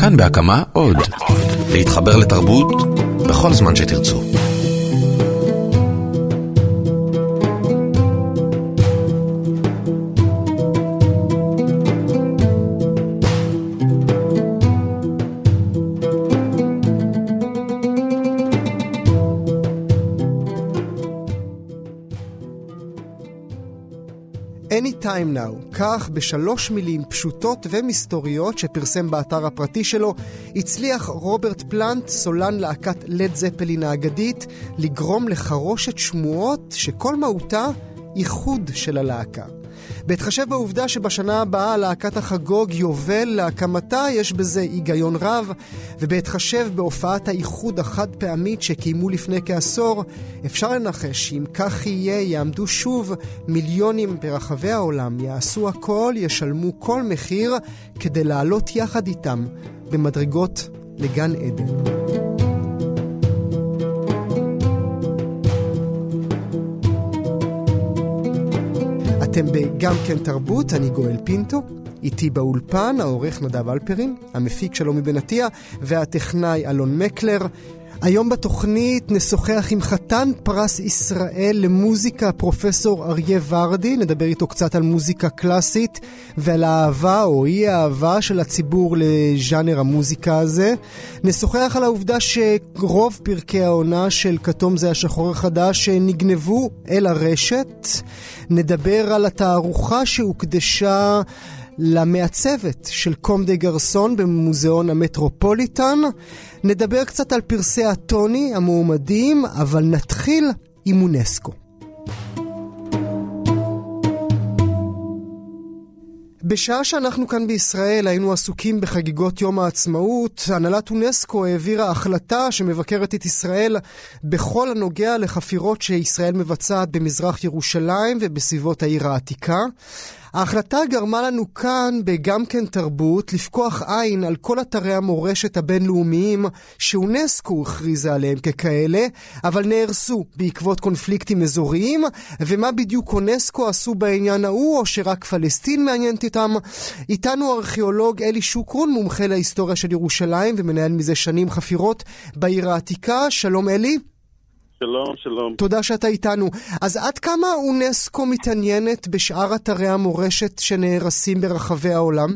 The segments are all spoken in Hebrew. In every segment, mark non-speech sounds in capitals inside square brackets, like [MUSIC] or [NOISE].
כאן בהקמה עוד. להתחבר לתרבות בכל זמן שתרצו. Now, כך בשלוש מילים פשוטות ומסתוריות שפרסם באתר הפרטי שלו, הצליח רוברט פלנט, סולן להקת לד זפלין האגדית, לגרום לחרושת שמועות שכל מהותה איחוד של הלהקה. בהתחשב בעובדה שבשנה הבאה להקת החגוג יובל להקמתה, יש בזה היגיון רב, ובהתחשב בהופעת האיחוד החד פעמית שקיימו לפני כעשור, אפשר לנחש שאם כך יהיה, יעמדו שוב מיליונים ברחבי העולם, יעשו הכל, ישלמו כל מחיר, כדי לעלות יחד איתם במדרגות לגן עדן. אתם בגם כן תרבות, אני גואל פינטו. איתי באולפן העורך נדב אלפרין, המפיק שלומי בן עטיה והטכנאי אלון מקלר. היום בתוכנית נשוחח עם חתן פרס ישראל למוזיקה, פרופסור אריה ורדי. נדבר איתו קצת על מוזיקה קלאסית ועל האהבה או אי האהבה של הציבור לז'אנר המוזיקה הזה. נשוחח על העובדה שרוב פרקי העונה של כתום זה השחור החדש נגנבו אל הרשת. נדבר על התערוכה שהוקדשה... למעצבת של קום דה גרסון במוזיאון המטרופוליטן. נדבר קצת על פרסי הטוני המועמדים, אבל נתחיל עם אונסקו. בשעה שאנחנו כאן בישראל היינו עסוקים בחגיגות יום העצמאות, הנהלת אונסקו העבירה החלטה שמבקרת את ישראל בכל הנוגע לחפירות שישראל מבצעת במזרח ירושלים ובסביבות העיר העתיקה. ההחלטה גרמה לנו כאן, בגם כן תרבות, לפקוח עין על כל אתרי המורשת הבינלאומיים שאונסקו הכריזה עליהם ככאלה, אבל נהרסו בעקבות קונפליקטים אזוריים, ומה בדיוק אונסקו עשו בעניין ההוא, או שרק פלסטין מעניינת אותם. איתנו ארכיאולוג אלי שוקרון, מומחה להיסטוריה של ירושלים ומנהל מזה שנים חפירות בעיר העתיקה. שלום אלי. שלום, שלום. תודה שאתה איתנו. אז עד כמה אונסקו מתעניינת בשאר אתרי המורשת שנהרסים ברחבי העולם?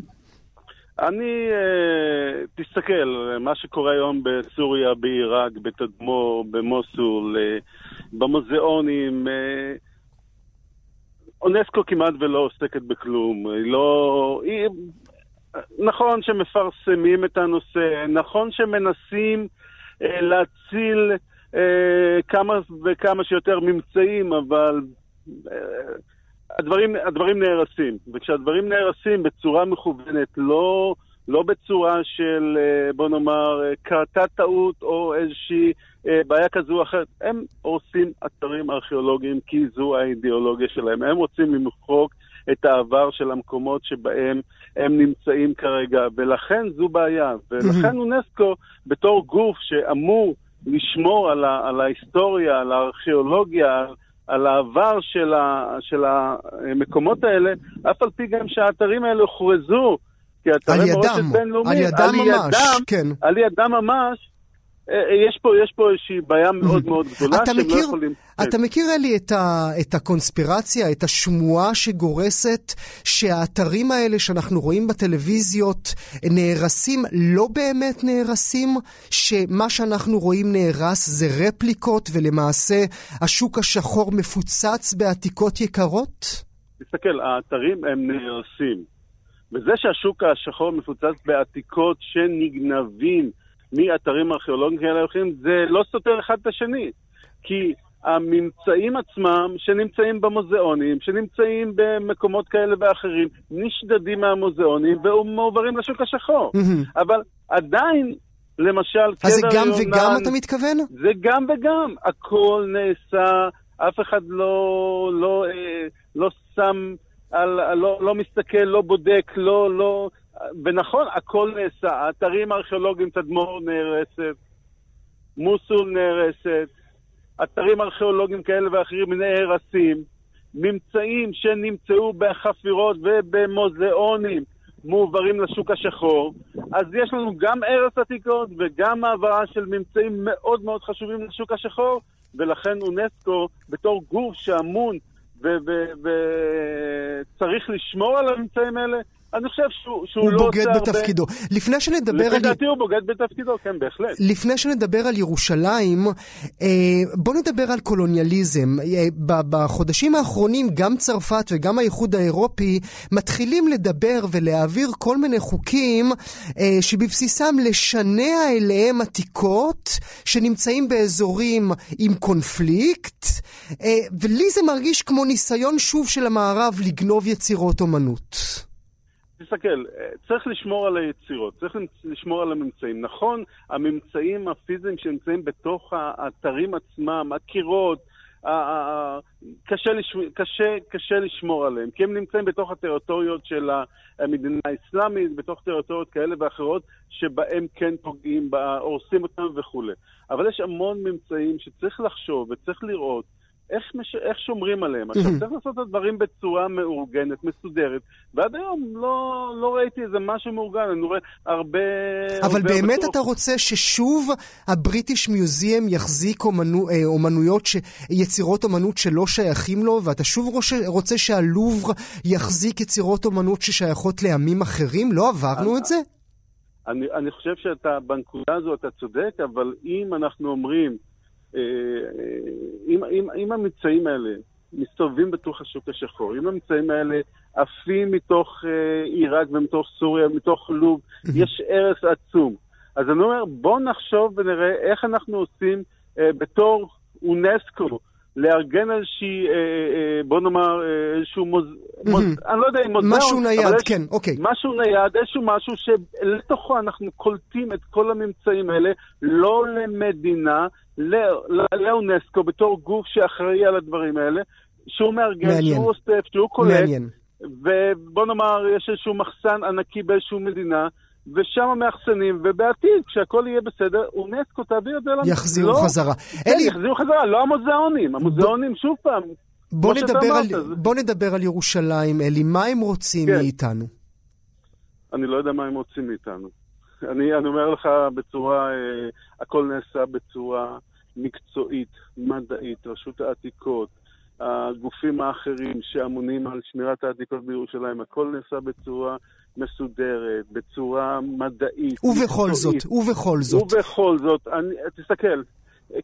אני, אה, תסתכל, מה שקורה היום בסוריה, בעיראק, בתדמור, במוסול, אה, במוזיאונים, אה, אונסקו כמעט ולא עוסקת בכלום. היא לא... היא... נכון שמפרסמים את הנושא, נכון שמנסים להציל... אה, כמה וכמה שיותר ממצאים, אבל אה, הדברים, הדברים נהרסים. וכשהדברים נהרסים בצורה מכוונת, לא, לא בצורה של, אה, בוא נאמר, קרתה טעות או איזושהי בעיה כזו או אחרת, הם הורסים אתרים ארכיאולוגיים כי זו האידיאולוגיה שלהם. הם רוצים למחוק את העבר של המקומות שבהם הם נמצאים כרגע, ולכן זו בעיה. ולכן אונסקו, בתור גוף שאמור לשמור על, ה, על ההיסטוריה, על הארכיאולוגיה, על, על העבר של, ה, של המקומות האלה, אף על פי גם שהאתרים האלה הוכרזו כאתרי מורשת בינלאומית. על ידם ממש, ידם, כן. על ידם ממש, יש פה, יש פה איזושהי בעיה מאוד מאוד גדולה שהם מכיר, לא יכולים... אתה מכיר, אלי, את, ה, את הקונספירציה, את השמועה שגורסת שהאתרים האלה שאנחנו רואים בטלוויזיות נהרסים, לא באמת נהרסים? שמה שאנחנו רואים נהרס זה רפליקות, ולמעשה השוק השחור מפוצץ בעתיקות יקרות? תסתכל, האתרים הם נהרסים. וזה שהשוק השחור מפוצץ בעתיקות שנגנבים, מאתרים ארכיאולוגיים כאלה הולכים, זה לא סותר אחד את השני. כי הממצאים עצמם, שנמצאים במוזיאונים, שנמצאים במקומות כאלה ואחרים, נשדדים מהמוזיאונים ומועברים לשוק השחור. אבל עדיין, למשל, אז זה גם יונן, וגם אתה מתכוון? זה גם וגם. הכל נעשה, אף אחד לא, לא, אה, לא שם, על, לא, לא מסתכל, לא בודק, לא, לא... ונכון, הכל נעשה. האתרים הארכיאולוגיים, תדמור נהרסת, מוסול נהרסת, אתרים ארכיאולוגיים כאלה ואחרים נהרסים, ממצאים שנמצאו בחפירות ובמוזיאונים מועברים לשוק השחור. אז יש לנו גם הרס עתיקות וגם העברה של ממצאים מאוד מאוד חשובים לשוק השחור, ולכן אונסקו, בתור גוף שאמון וצריך לשמור על הממצאים האלה, אני חושב שהוא, שהוא לא עושה הרבה... הוא בוגד בתפקידו. לפני שנדבר על... לפי דעתי הוא בוגד בתפקידו, כן, בהחלט. לפני שנדבר על ירושלים, אה, בוא נדבר על קולוניאליזם. אה, בחודשים האחרונים גם צרפת וגם האיחוד האירופי מתחילים לדבר ולהעביר כל מיני חוקים אה, שבבסיסם לשנע אליהם עתיקות שנמצאים באזורים עם קונפליקט, ולי זה מרגיש כמו ניסיון שוב של המערב לגנוב יצירות אומנות. תסתכל, צריך לשמור על היצירות, צריך לשמור על הממצאים. נכון, הממצאים הפיזיים שנמצאים בתוך האתרים עצמם, הקירות, קשה, לשמור, קשה, קשה לשמור עליהם, כי הם נמצאים בתוך הטריטוריות של המדינה האסלאמית, בתוך טריטוריות כאלה ואחרות, שבהם כן פוגעים, הורסים אותם וכולי. אבל יש המון ממצאים שצריך לחשוב וצריך לראות איך, מש... איך שומרים עליהם. עכשיו, צריך לעשות את הדברים בצורה מאורגנת, מסודרת, ועד היום לא, לא ראיתי איזה משהו מאורגן, אני רואה הרבה... אבל באמת בטוח... אתה רוצה ששוב הבריטיש מיוזיאם יחזיק אומנו... אה, אומנויות, ש... יצירות אומנות שלא שייכים לו, ואתה שוב רוצה שהלובר יחזיק יצירות אומנות ששייכות לעמים אחרים? לא עברנו. את זה? אני, אני חושב שאתה, בנקודה הזו אתה צודק, אבל אם אנחנו אומרים... אם, אם, אם הממצאים האלה מסתובבים בתוך השוק השחור, אם הממצאים האלה עפים מתוך אה, עיראק ומתוך סוריה, מתוך לוב, יש הרס עצום. אז אני אומר, בואו נחשוב ונראה איך אנחנו עושים אה, בתור אונסקו, לארגן איזושהי, אה, אה, בוא נאמר, אה, איזשהו מוז... מוז... אני לא יודע אם מוזיאון, משהו נייד, כן, אוקיי. משהו נייד, איזשהו משהו שלתוכו אנחנו קולטים את כל הממצאים האלה, לא למדינה, לאונסקו בתור גוף שאחראי על הדברים האלה, שהוא מארגן, מעניין. שהוא אוסף, שהוא קולט. מעניין. ובוא נאמר, יש איזשהו מחסן ענקי באיזושהי מדינה, ושם מאחסנים, ובעתיד, כשהכל יהיה בסדר, אונסקו תעביר את זה לנו. יחזירו לא, חזרה. כן, אלי... יחזירו חזרה, לא המוזיאונים. המוזיאונים, ב... שוב פעם, בוא נדבר, על, זה... בוא נדבר על ירושלים, אלי. מה הם רוצים כן. מאיתנו? אני לא יודע מה הם רוצים מאיתנו. אני, אני אומר לך בצורה, אה, הכל נעשה בצורה מקצועית, מדעית, רשות העתיקות, הגופים האחרים שאמונים על שמירת העתיקות בירושלים, הכל נעשה בצורה מסודרת, בצורה מדעית. ובכל מקצועית. זאת, ובכל זאת. ובכל זאת, אני, תסתכל,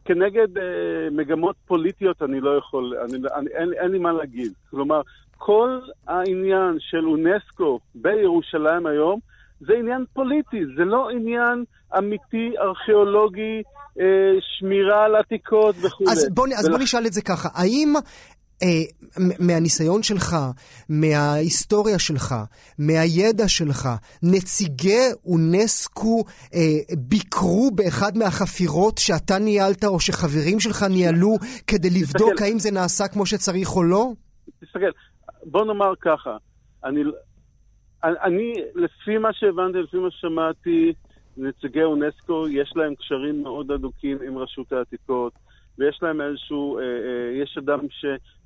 כנגד אה, מגמות פוליטיות אני לא יכול, אני, אני, אין, אין לי מה להגיד. כלומר, כל העניין של אונסקו בירושלים היום זה עניין פוליטי, זה לא עניין אמיתי, ארכיאולוגי, אה, שמירה על עתיקות וכו'. אז בוא, אז בוא נשאל את זה ככה, האם אה, מהניסיון שלך, מההיסטוריה שלך, מהידע שלך, נציגי אונסקו אה, ביקרו באחד מהחפירות שאתה ניהלת או שחברים שלך ניהלו כדי לבדוק תסתכל. האם זה נעשה כמו שצריך או לא? תסתכל, בוא נאמר ככה, אני, אני לפי מה שהבנתי, לפי מה ששמעתי, נציגי אונסקו, יש להם קשרים מאוד הדוקים עם רשות העתיקות. ויש להם איזשהו, אה, אה, יש אדם ש...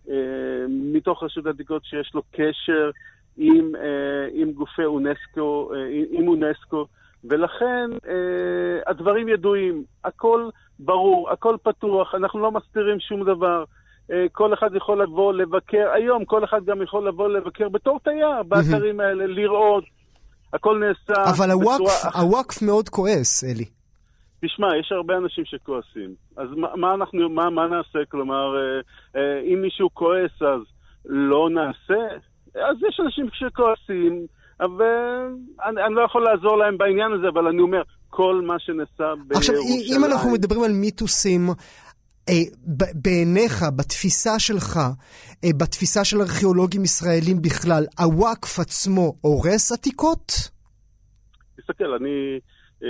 אה, מתוך רשות העתיקות שיש לו קשר עם, אה, עם גופי אונסקו, אה, עם אונסקו, ולכן אה, הדברים ידועים, הכל ברור, הכל פתוח, אנחנו לא מסתירים שום דבר. אה, כל אחד יכול לבוא לבקר, היום כל אחד גם יכול לבוא לבקר בתור תייר באתרים האלה, לראות. הכל נעשה אבל בצורה... אבל הוואקף מאוד כועס, אלי. תשמע, יש הרבה אנשים שכועסים. אז מה, מה אנחנו, מה, מה נעשה? כלומר, אה, אה, אם מישהו כועס אז לא נעשה? אז יש אנשים שכועסים, ואני אני לא יכול לעזור להם בעניין הזה, אבל אני אומר, כל מה שנעשה בירושלים... עכשיו, אם אנחנו מדברים על מיתוסים, בעיניך, בתפיסה שלך, אה, בתפיסה של ארכיאולוגים ישראלים בכלל, הוואקף עצמו הורס עתיקות? תסתכל, אני... אה,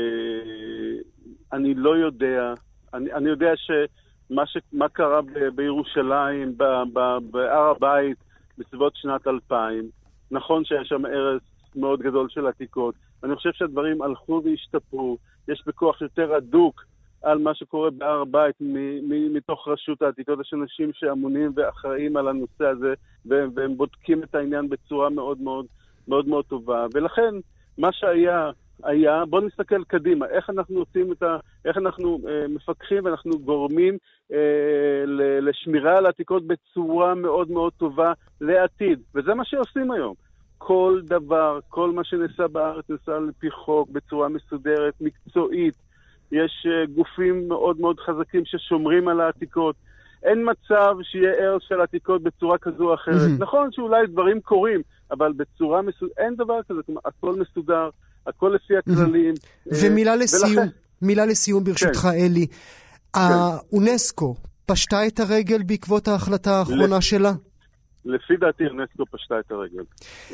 אני לא יודע. אני, אני יודע שמה ש, קרה ב, בירושלים, בהר הבית, בסביבות שנת 2000, נכון שהיה שם הרס מאוד גדול של עתיקות. אני חושב שהדברים הלכו והשתפרו. יש בכוח יותר הדוק על מה שקורה בהר הבית מתוך רשות העתיקות. יש אנשים שאמונים ואחראים על הנושא הזה, והם, והם בודקים את העניין בצורה מאוד מאוד מאוד מאוד טובה, ולכן מה שהיה, היה, בואו נסתכל קדימה, איך אנחנו עושים את ה... איך אנחנו אה, מפקחים ואנחנו גורמים אה, לשמירה על העתיקות בצורה מאוד מאוד טובה לעתיד, וזה מה שעושים היום. כל דבר, כל מה שנעשה בארץ נעשה על פי חוק, בצורה מסודרת, מקצועית. יש uh, גופים מאוד מאוד חזקים ששומרים על העתיקות. אין מצב שיהיה ער של עתיקות בצורה כזו או אחרת. נכון שאולי דברים קורים, אבל בצורה מסודרת, אין דבר כזה, כלומר, הכל מסודר, הכל לפי הכללים. Mm-hmm. ומילה לסיום. מילה לסיום ברשותך, כן. אלי. כן. האונסקו פשטה את הרגל בעקבות ההחלטה האחרונה. שלה? לפי דעתי אונסקו פשטה את הרגל.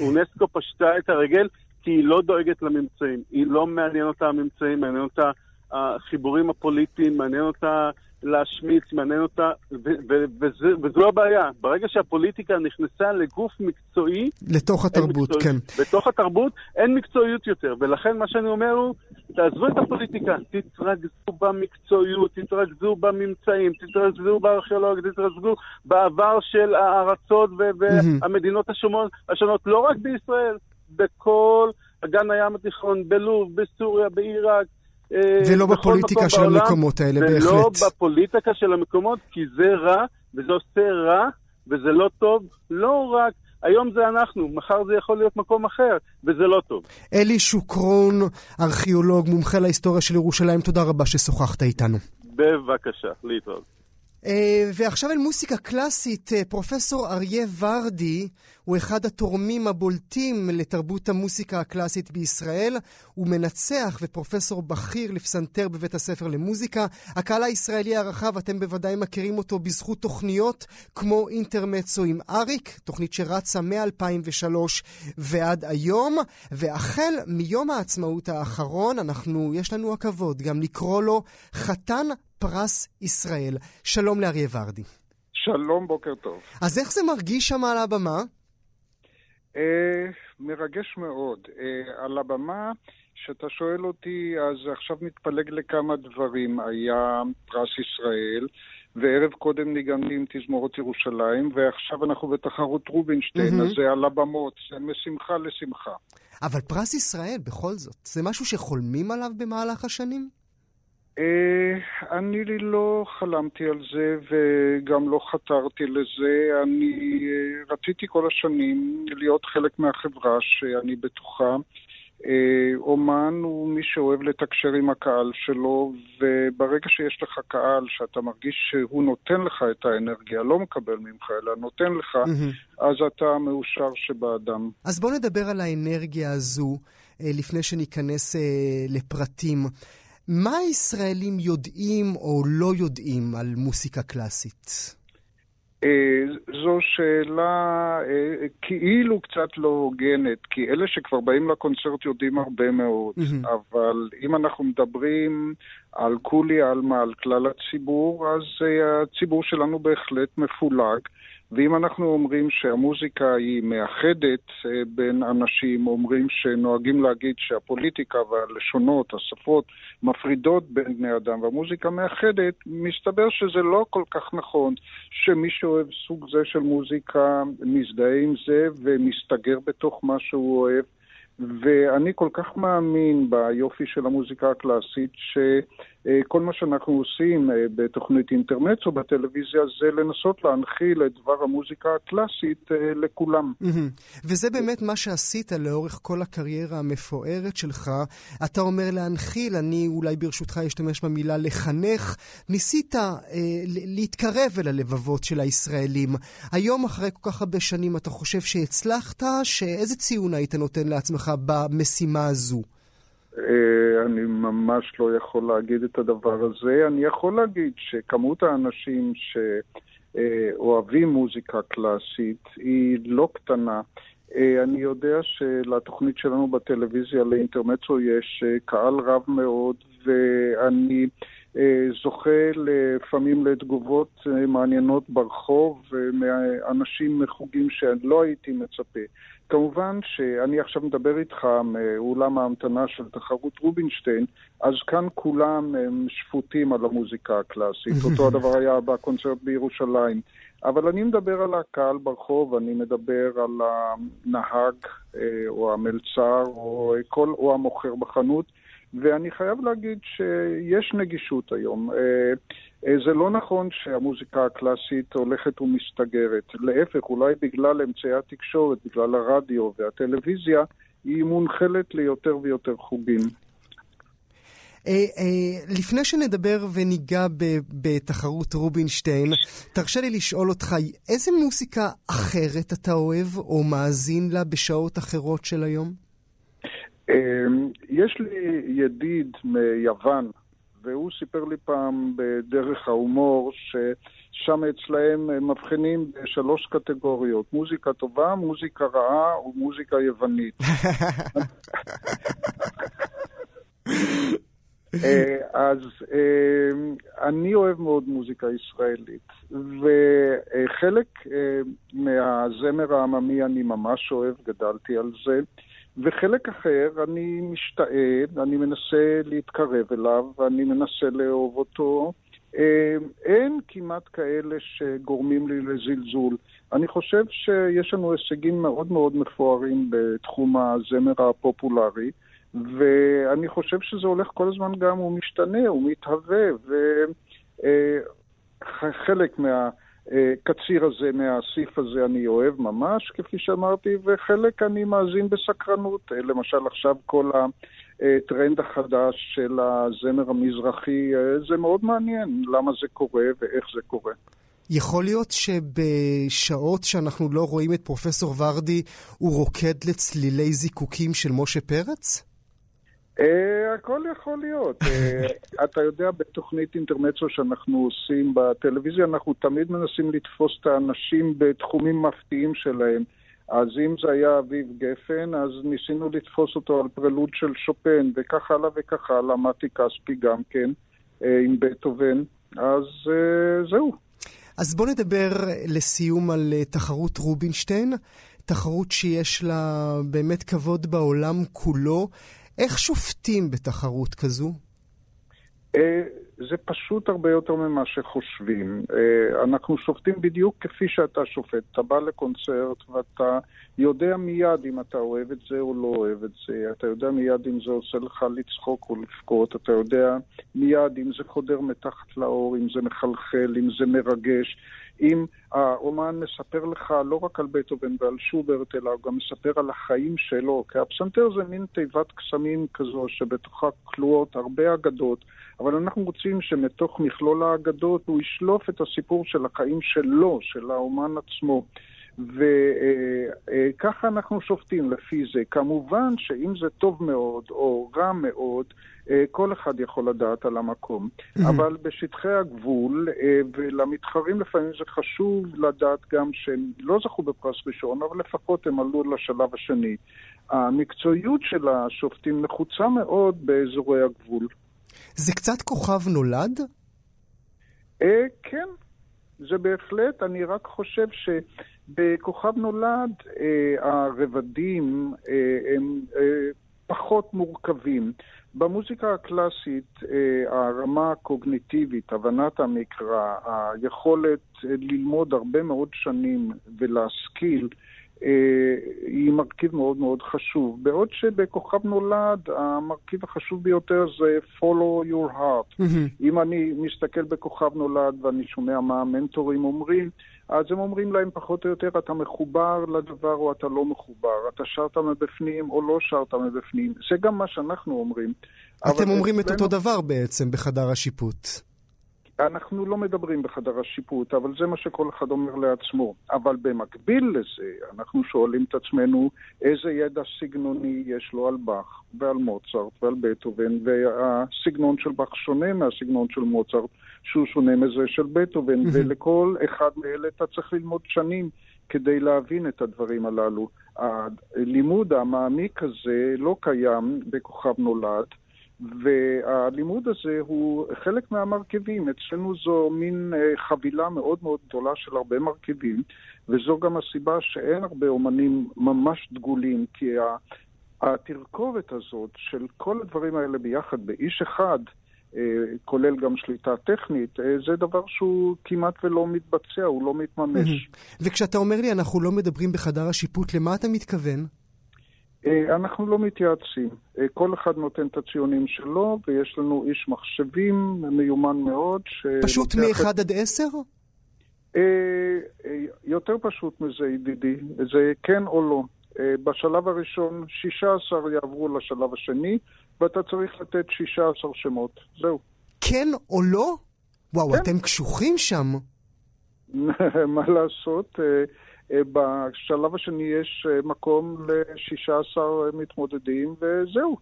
אונסקו פשטה את הרגל כי היא לא דואגת לממצאים. היא לא מעניין אותה הממצאים, מעניין אותה החיבורים הפוליטיים, מעניין אותה להשמיץ, מעניין אותה, וזה, וזו הבעיה. ברגע שהפוליטיקה נכנסה לגוף מקצועי... לתוך התרבות, מקצועי, כן. בתוך התרבות אין מקצועיות יותר, ולכן מה שאני אומר הוא, תעזבו את הפוליטיקה, תתרכזו במקצועיות, תתרכזו בממצאים, תתרכזו בארכיאולוגיה, תתרכזו בעבר של הארצות והמדינות השונות, השונות, לא רק בישראל, בכל אגן הים התיכון, בלוב, בסוריה, בעיראק. אה, ולא בפוליטיקה של בעולם, המקומות האלה, ולא בהחלט. ולא בפוליטיקה של המקומות, כי זה רע, וזה עושה רע, וזה לא טוב, לא רק היום זה אנחנו, מחר זה יכול להיות מקום אחר, וזה לא טוב. אלי שוקרון, ארכיאולוג, מומחה להיסטוריה של ירושלים, תודה רבה ששוחחת איתנו. בבקשה, להתראות. Uh, ועכשיו אל מוסיקה קלאסית, uh, פרופסור אריה ורדי הוא אחד התורמים הבולטים לתרבות המוסיקה הקלאסית בישראל. הוא מנצח ופרופסור בכיר לפסנתר בבית הספר למוזיקה. הקהל הישראלי הרחב, אתם בוודאי מכירים אותו בזכות תוכניות כמו אינטרמצו עם אריק, תוכנית שרצה מ-2003 ועד היום. והחל מיום העצמאות האחרון, אנחנו, יש לנו הכבוד גם לקרוא לו חתן פרס ישראל. שלום לאריה ורדי. שלום, בוקר טוב. אז איך זה מרגיש שם על הבמה? אה, מרגש מאוד. אה, על הבמה, כשאתה שואל אותי, אז עכשיו מתפלג לכמה דברים. היה פרס ישראל, וערב קודם ניגנתי עם תזמורת ירושלים, ועכשיו אנחנו בתחרות רובינשטיין, mm-hmm. אז זה על הבמות, זה משמחה לשמחה. אבל פרס ישראל, בכל זאת, זה משהו שחולמים עליו במהלך השנים? אה, אני לא חלמתי על זה וגם לא חתרתי לזה. אני אה, רציתי כל השנים להיות חלק מהחברה שאני בתוכה. אה, אומן הוא מי שאוהב לתקשר עם הקהל שלו, וברגע שיש לך קהל שאתה מרגיש שהוא נותן לך את האנרגיה, לא מקבל ממך, אלא נותן לך, mm-hmm. אז אתה מאושר שבאדם. אז בוא נדבר על האנרגיה הזו לפני שניכנס לפרטים. מה הישראלים יודעים או לא יודעים על מוסיקה קלאסית? אה, זו שאלה אה, כאילו קצת לא הוגנת, כי אלה שכבר באים לקונצרט יודעים הרבה מאוד, mm-hmm. אבל אם אנחנו מדברים על כולי עלמא, על כלל הציבור, אז אה, הציבור שלנו בהחלט מפולג. ואם אנחנו אומרים שהמוזיקה היא מאחדת אה, בין אנשים, אומרים שנוהגים להגיד שהפוליטיקה והלשונות, השפות, מפרידות בין בני אדם, והמוזיקה מאחדת, מסתבר שזה לא כל כך נכון שמי שאוהב סוג זה של מוזיקה מזדהה עם זה ומסתגר בתוך מה שהוא אוהב. ואני כל כך מאמין ביופי של המוזיקה הקלאסית, שכל מה שאנחנו עושים אה, בתוכנית אינטרנט או בטלוויזיה זה לנסות להנחיל את דבר המוזיקה הקלאסית אה, לכולם. וזה באמת מה שעשית לאורך כל הקריירה המפוארת שלך. אתה אומר להנחיל, אני אולי ברשותך אשתמש במילה לחנך. ניסית אה, להתקרב אל הלבבות של הישראלים. היום, אחרי כל כך הרבה שנים, אתה חושב שהצלחת? שאיזה ציון היית נותן לעצמך במשימה הזו? אה, אני ממש לא יכול להגיד את הדבר הזה. אני יכול להגיד שכמות האנשים שאוהבים מוזיקה קלאסית היא לא קטנה. אה, אני יודע שלתוכנית שלנו בטלוויזיה, לאינטרמצו, יש אה, קהל רב מאוד, ואני זוכה לפעמים לתגובות מעניינות ברחוב מאנשים מחוגים שלא הייתי מצפה. כמובן שאני עכשיו מדבר איתך מאולם ההמתנה של תחרות רובינשטיין, אז כאן כולם הם שפוטים על המוזיקה הקלאסית. [LAUGHS] אותו הדבר היה בקונצרט בירושלים. אבל אני מדבר על הקהל ברחוב, אני מדבר על הנהג אה, או המלצר או, כל, או המוכר בחנות, ואני חייב להגיד שיש נגישות היום. אה, אה, זה לא נכון שהמוזיקה הקלאסית הולכת ומסתגרת. להפך, אולי בגלל אמצעי התקשורת, בגלל הרדיו והטלוויזיה, היא מונחלת ליותר ויותר חוגים. אה, לפני שנדבר וניגע בתחרות רובינשטיין, תרשה לי לשאול אותך, איזה מוסיקה אחרת אתה אוהב או מאזין לה בשעות אחרות של היום? יש לי ידיד מיוון, והוא סיפר לי פעם בדרך ההומור ששם אצלהם מבחינים בשלוש קטגוריות, מוזיקה טובה, מוזיקה רעה ומוזיקה יוונית. [LAUGHS] אה, אז אה, אני אוהב מאוד מוזיקה ישראלית, וחלק אה, מהזמר העממי אני ממש אוהב, גדלתי על זה. וחלק אחר, אני משתאה, אני מנסה להתקרב אליו, ואני מנסה לאהוב אותו. אין כמעט כאלה שגורמים לי לזלזול. אני חושב שיש לנו הישגים מאוד מאוד מפוארים בתחום הזמר הפופולרי. ואני חושב שזה הולך כל הזמן גם, הוא משתנה, הוא מתהווה, וחלק מהקציר הזה, מהאסיף הזה אני אוהב ממש, כפי שאמרתי, וחלק אני מאזין בסקרנות. למשל עכשיו כל הטרנד החדש של הזמר המזרחי, זה מאוד מעניין למה זה קורה ואיך זה קורה. יכול להיות שבשעות שאנחנו לא רואים את פרופסור ורדי, הוא רוקד לצלילי זיקוקים של משה פרץ? Uh, הכל יכול להיות. Uh, [LAUGHS] אתה יודע, בתוכנית אינטרמצו שאנחנו עושים בטלוויזיה, אנחנו תמיד מנסים לתפוס את האנשים בתחומים מפתיעים שלהם. אז אם זה היה אביב גפן, אז ניסינו לתפוס אותו על פרלוד של שופן, וכך הלאה וכך הלאה, מתי כספי גם כן, uh, עם בטהובן. אז זהו. אז בוא נדבר לסיום על תחרות רובינשטיין, תחרות שיש לה באמת כבוד בעולם כולו. איך שופטים בתחרות כזו? אה, זה פשוט הרבה יותר ממה שחושבים. אה, אנחנו שופטים בדיוק כפי שאתה שופט. אתה בא לקונצרט ואתה יודע מיד אם אתה אוהב את זה או לא אוהב את זה. אתה יודע מיד אם זה עושה לך לצחוק או לבכות. אתה יודע מיד אם זה חודר מתחת לאור, אם זה מחלחל, אם זה מרגש. אם האומן מספר לך לא רק על בטהובן ועל שוברט, אלא הוא גם מספר על החיים שלו. כי הפסנתר זה מין תיבת קסמים כזו שבתוכה כלואות הרבה אגדות, אבל אנחנו רוצים שמתוך מכלול האגדות הוא ישלוף את הסיפור של החיים שלו, של האומן עצמו. וככה אנחנו שופטים לפי זה. כמובן שאם זה טוב מאוד או רע מאוד, אה, כל אחד יכול לדעת על המקום. אבל בשטחי הגבול, אה, ולמתחרים לפעמים זה חשוב לדעת גם שהם לא זכו בפרס ראשון, אבל לפחות הם עלו לשלב השני. המקצועיות של השופטים נחוצה מאוד באזורי הגבול. זה קצת כוכב נולד? אה, כן, זה בהחלט. אני רק חושב שבכוכב נולד הרבדים הם פחות מורכבים. במוזיקה הקלאסית הרמה הקוגניטיבית, הבנת המקרא, היכולת ללמוד הרבה מאוד שנים ולהשכיל, היא מרכיב מאוד מאוד חשוב. בעוד שבכוכב נולד, המרכיב החשוב ביותר זה follow your heart. Mm-hmm. אם אני מסתכל בכוכב נולד ואני שומע מה המנטורים אומרים, אז הם אומרים להם פחות או יותר, אתה מחובר לדבר או אתה לא מחובר, אתה שרת מבפנים או לא שרת מבפנים. זה גם מה שאנחנו אומרים. אתם אומרים את אותו דבר בעצם בחדר השיפוט. אנחנו לא מדברים בחדר השיפוט, אבל זה מה שכל אחד אומר לעצמו. אבל במקביל לזה, אנחנו שואלים את עצמנו איזה ידע סגנוני יש לו על באך ועל מוצרט ועל בטהובן, והסגנון של באך שונה מהסגנון של מוצרט, שהוא שונה מזה של בטהובן, ולכל אחד מאלה אתה צריך ללמוד שנים. כדי להבין את הדברים הללו. הלימוד המעמיק הזה לא קיים בכוכב נולד, והלימוד הזה הוא חלק מהמרכיבים. אצלנו זו מין אה, חבילה מאוד מאוד גדולה של הרבה מרכיבים, וזו גם הסיבה שאין הרבה אומנים ממש דגולים, כי התרכובת הזאת של כל הדברים האלה ביחד באיש אחד, כולל גם שליטה טכנית, זה דבר שהוא כמעט ולא מתבצע, הוא לא מתממש. וכשאתה אומר לי אנחנו לא מדברים בחדר השיפוט, למה אתה מתכוון? אנחנו לא מתייעצים. כל אחד נותן את הציונים שלו, ויש לנו איש מחשבים מיומן מאוד. פשוט מ-1 עד 10? יותר פשוט מזה, ידידי. זה כן או לא. בשלב הראשון 16 יעברו לשלב השני, ואתה צריך לתת 16 שמות. זהו. כן או לא? וואו, כן. אתם קשוחים שם. [LAUGHS] מה לעשות? בשלב השני יש מקום ל-16 מתמודדים, וזהו.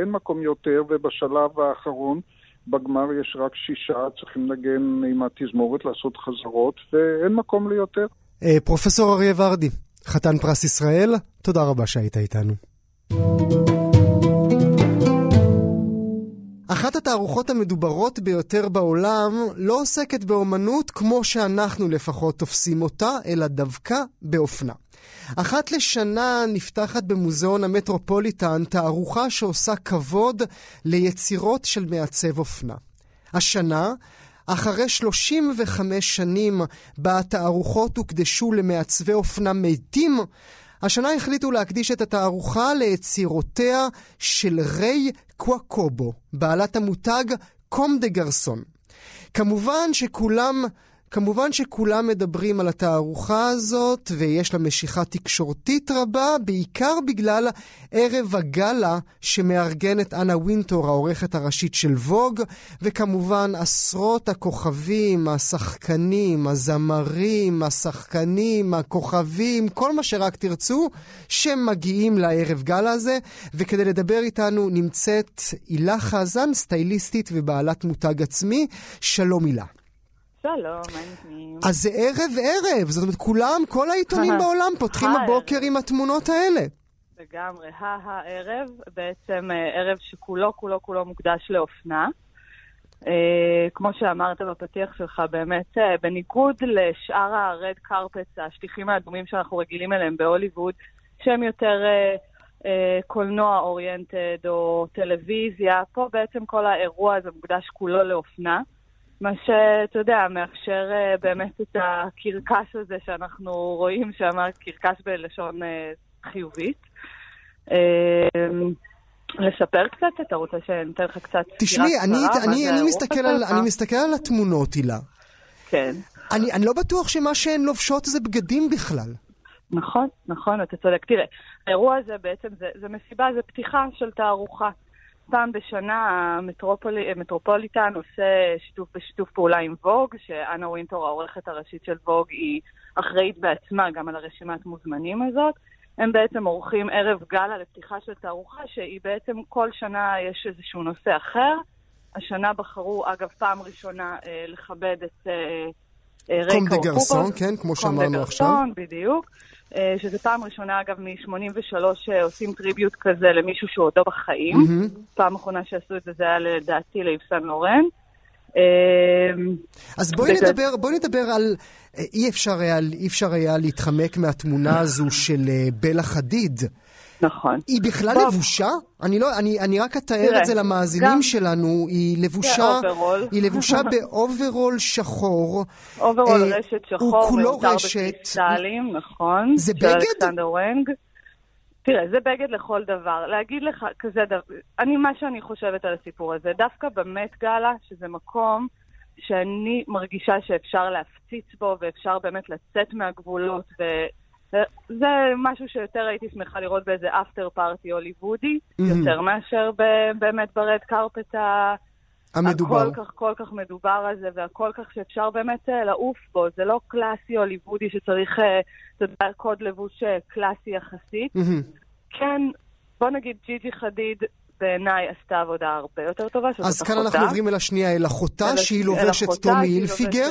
אין מקום יותר, ובשלב האחרון, בגמר יש רק שישה, צריכים לנגן עם התזמורת, לעשות חזרות, ואין מקום ליותר. פרופסור אריה ורדי, חתן פרס ישראל, תודה רבה שהיית איתנו. אחת התערוכות המדוברות ביותר בעולם לא עוסקת באומנות כמו שאנחנו לפחות תופסים אותה, אלא דווקא באופנה. אחת לשנה נפתחת במוזיאון המטרופוליטן תערוכה שעושה כבוד ליצירות של מעצב אופנה. השנה, אחרי 35 שנים בה התערוכות הוקדשו למעצבי אופנה מתים, השנה החליטו להקדיש את התערוכה ליצירותיה של ריי קוואקובו, בעלת המותג קום דה גרסון. כמובן שכולם כמובן שכולם מדברים על התערוכה הזאת, ויש לה משיכה תקשורתית רבה, בעיקר בגלל ערב הגאלה שמארגנת אנה וינטור, העורכת הראשית של ווג, וכמובן עשרות הכוכבים, השחקנים, הזמרים, השחקנים, הכוכבים, כל מה שרק תרצו, שמגיעים לערב גאלה הזה. וכדי לדבר איתנו נמצאת הילה חזן, סטייליסטית ובעלת מותג עצמי. שלום הילה. שלום, מה נשמעים? אז זה ערב-ערב, זאת אומרת, כולם, כל העיתונים בעולם פותחים הבוקר עם התמונות האלה. לגמרי. הערב, בעצם אה, ערב שכולו כולו כולו מוקדש לאופנה. כמו שאמרת בפתיח שלך, באמת, בניגוד לשאר הרד קרפט, השטיחים האדומים שאנחנו רגילים אליהם בהוליווד, שהם יותר קולנוע אוריינטד או טלוויזיה, פה בעצם כל האירוע הזה מוקדש כולו לאופנה. מה שאתה יודע, מאפשר uh, באמת את הקרקס הזה שאנחנו רואים שם, קרקס בלשון uh, חיובית. Uh, לספר קצת? אתה רוצה שניתן לך קצת תשמעי, אני, אני, אני, מסתכל על, אני מסתכל על התמונות, הילה. כן. אני, אני לא בטוח שמה שהן לובשות זה בגדים בכלל. נכון, נכון, אתה צודק. תראה, האירוע הזה בעצם, זה, זה מסיבה, זה פתיחה של תערוכה. פעם בשנה המטרופולי, המטרופוליטן עושה שיתוף בשיתוף פעולה עם ווג, שאנה ווינטור, העורכת הראשית של ווג, היא אחראית בעצמה גם על הרשימת מוזמנים הזאת. הם בעצם עורכים ערב גאלה לפתיחה של תערוכה, שהיא בעצם כל שנה יש איזשהו נושא אחר. השנה בחרו, אגב, פעם ראשונה אה, לכבד את אה, קום דה גרסון, כן, כמו שאמרנו עכשיו. קום דה גרסון, בדיוק. אה, שזה פעם ראשונה, אגב, מ-83 אה, עושים טריביוט כזה למישהו שהוא עודו בחיים. Mm-hmm. פעם אחרונה שעשו את זה, זה היה לדעתי לאיבסן לורן. אה, אז בואי בגלל... נדבר, בואי נדבר על... אי אפשר היה, אי אפשר היה להתחמק מהתמונה הזו של בלה חדיד. נכון. היא בכלל בוא. לבושה? אני, לא, אני, אני רק אתאר את זה למאזינים גם... שלנו. היא לבושה, היא לבושה [LAUGHS] באוברול שחור. אוברול אה, רשת שחור, הוא כולו רשת. בקריסטלים, נכון. זה בגד? אלכסנדר ונג. תראה, זה בגד לכל דבר. להגיד לך כזה דבר, אני, מה שאני חושבת על הסיפור הזה, דווקא במט גאלה, שזה מקום שאני מרגישה שאפשר להפציץ בו ואפשר באמת לצאת מהגבולות ו... זה משהו שיותר הייתי שמחה לראות באיזה אפטר פארטי הוליוודי, mm-hmm. יותר מאשר באמת ברד קרפט המדובר. הכל כך כל כך מדובר הזה, והכל כך שאפשר באמת אה, לעוף בו. זה לא קלאסי הוליוודי שצריך, אה, אתה יודע, קוד לבוש אה, קלאסי יחסית. Mm-hmm. כן, בוא נגיד ג'יג'י חדיד בעיניי עשתה עבודה הרבה יותר טובה, שזאת אז כאן אנחנו עוברים אל השנייה, אל אחותה, שהיא לובשת טומי הילפיגר.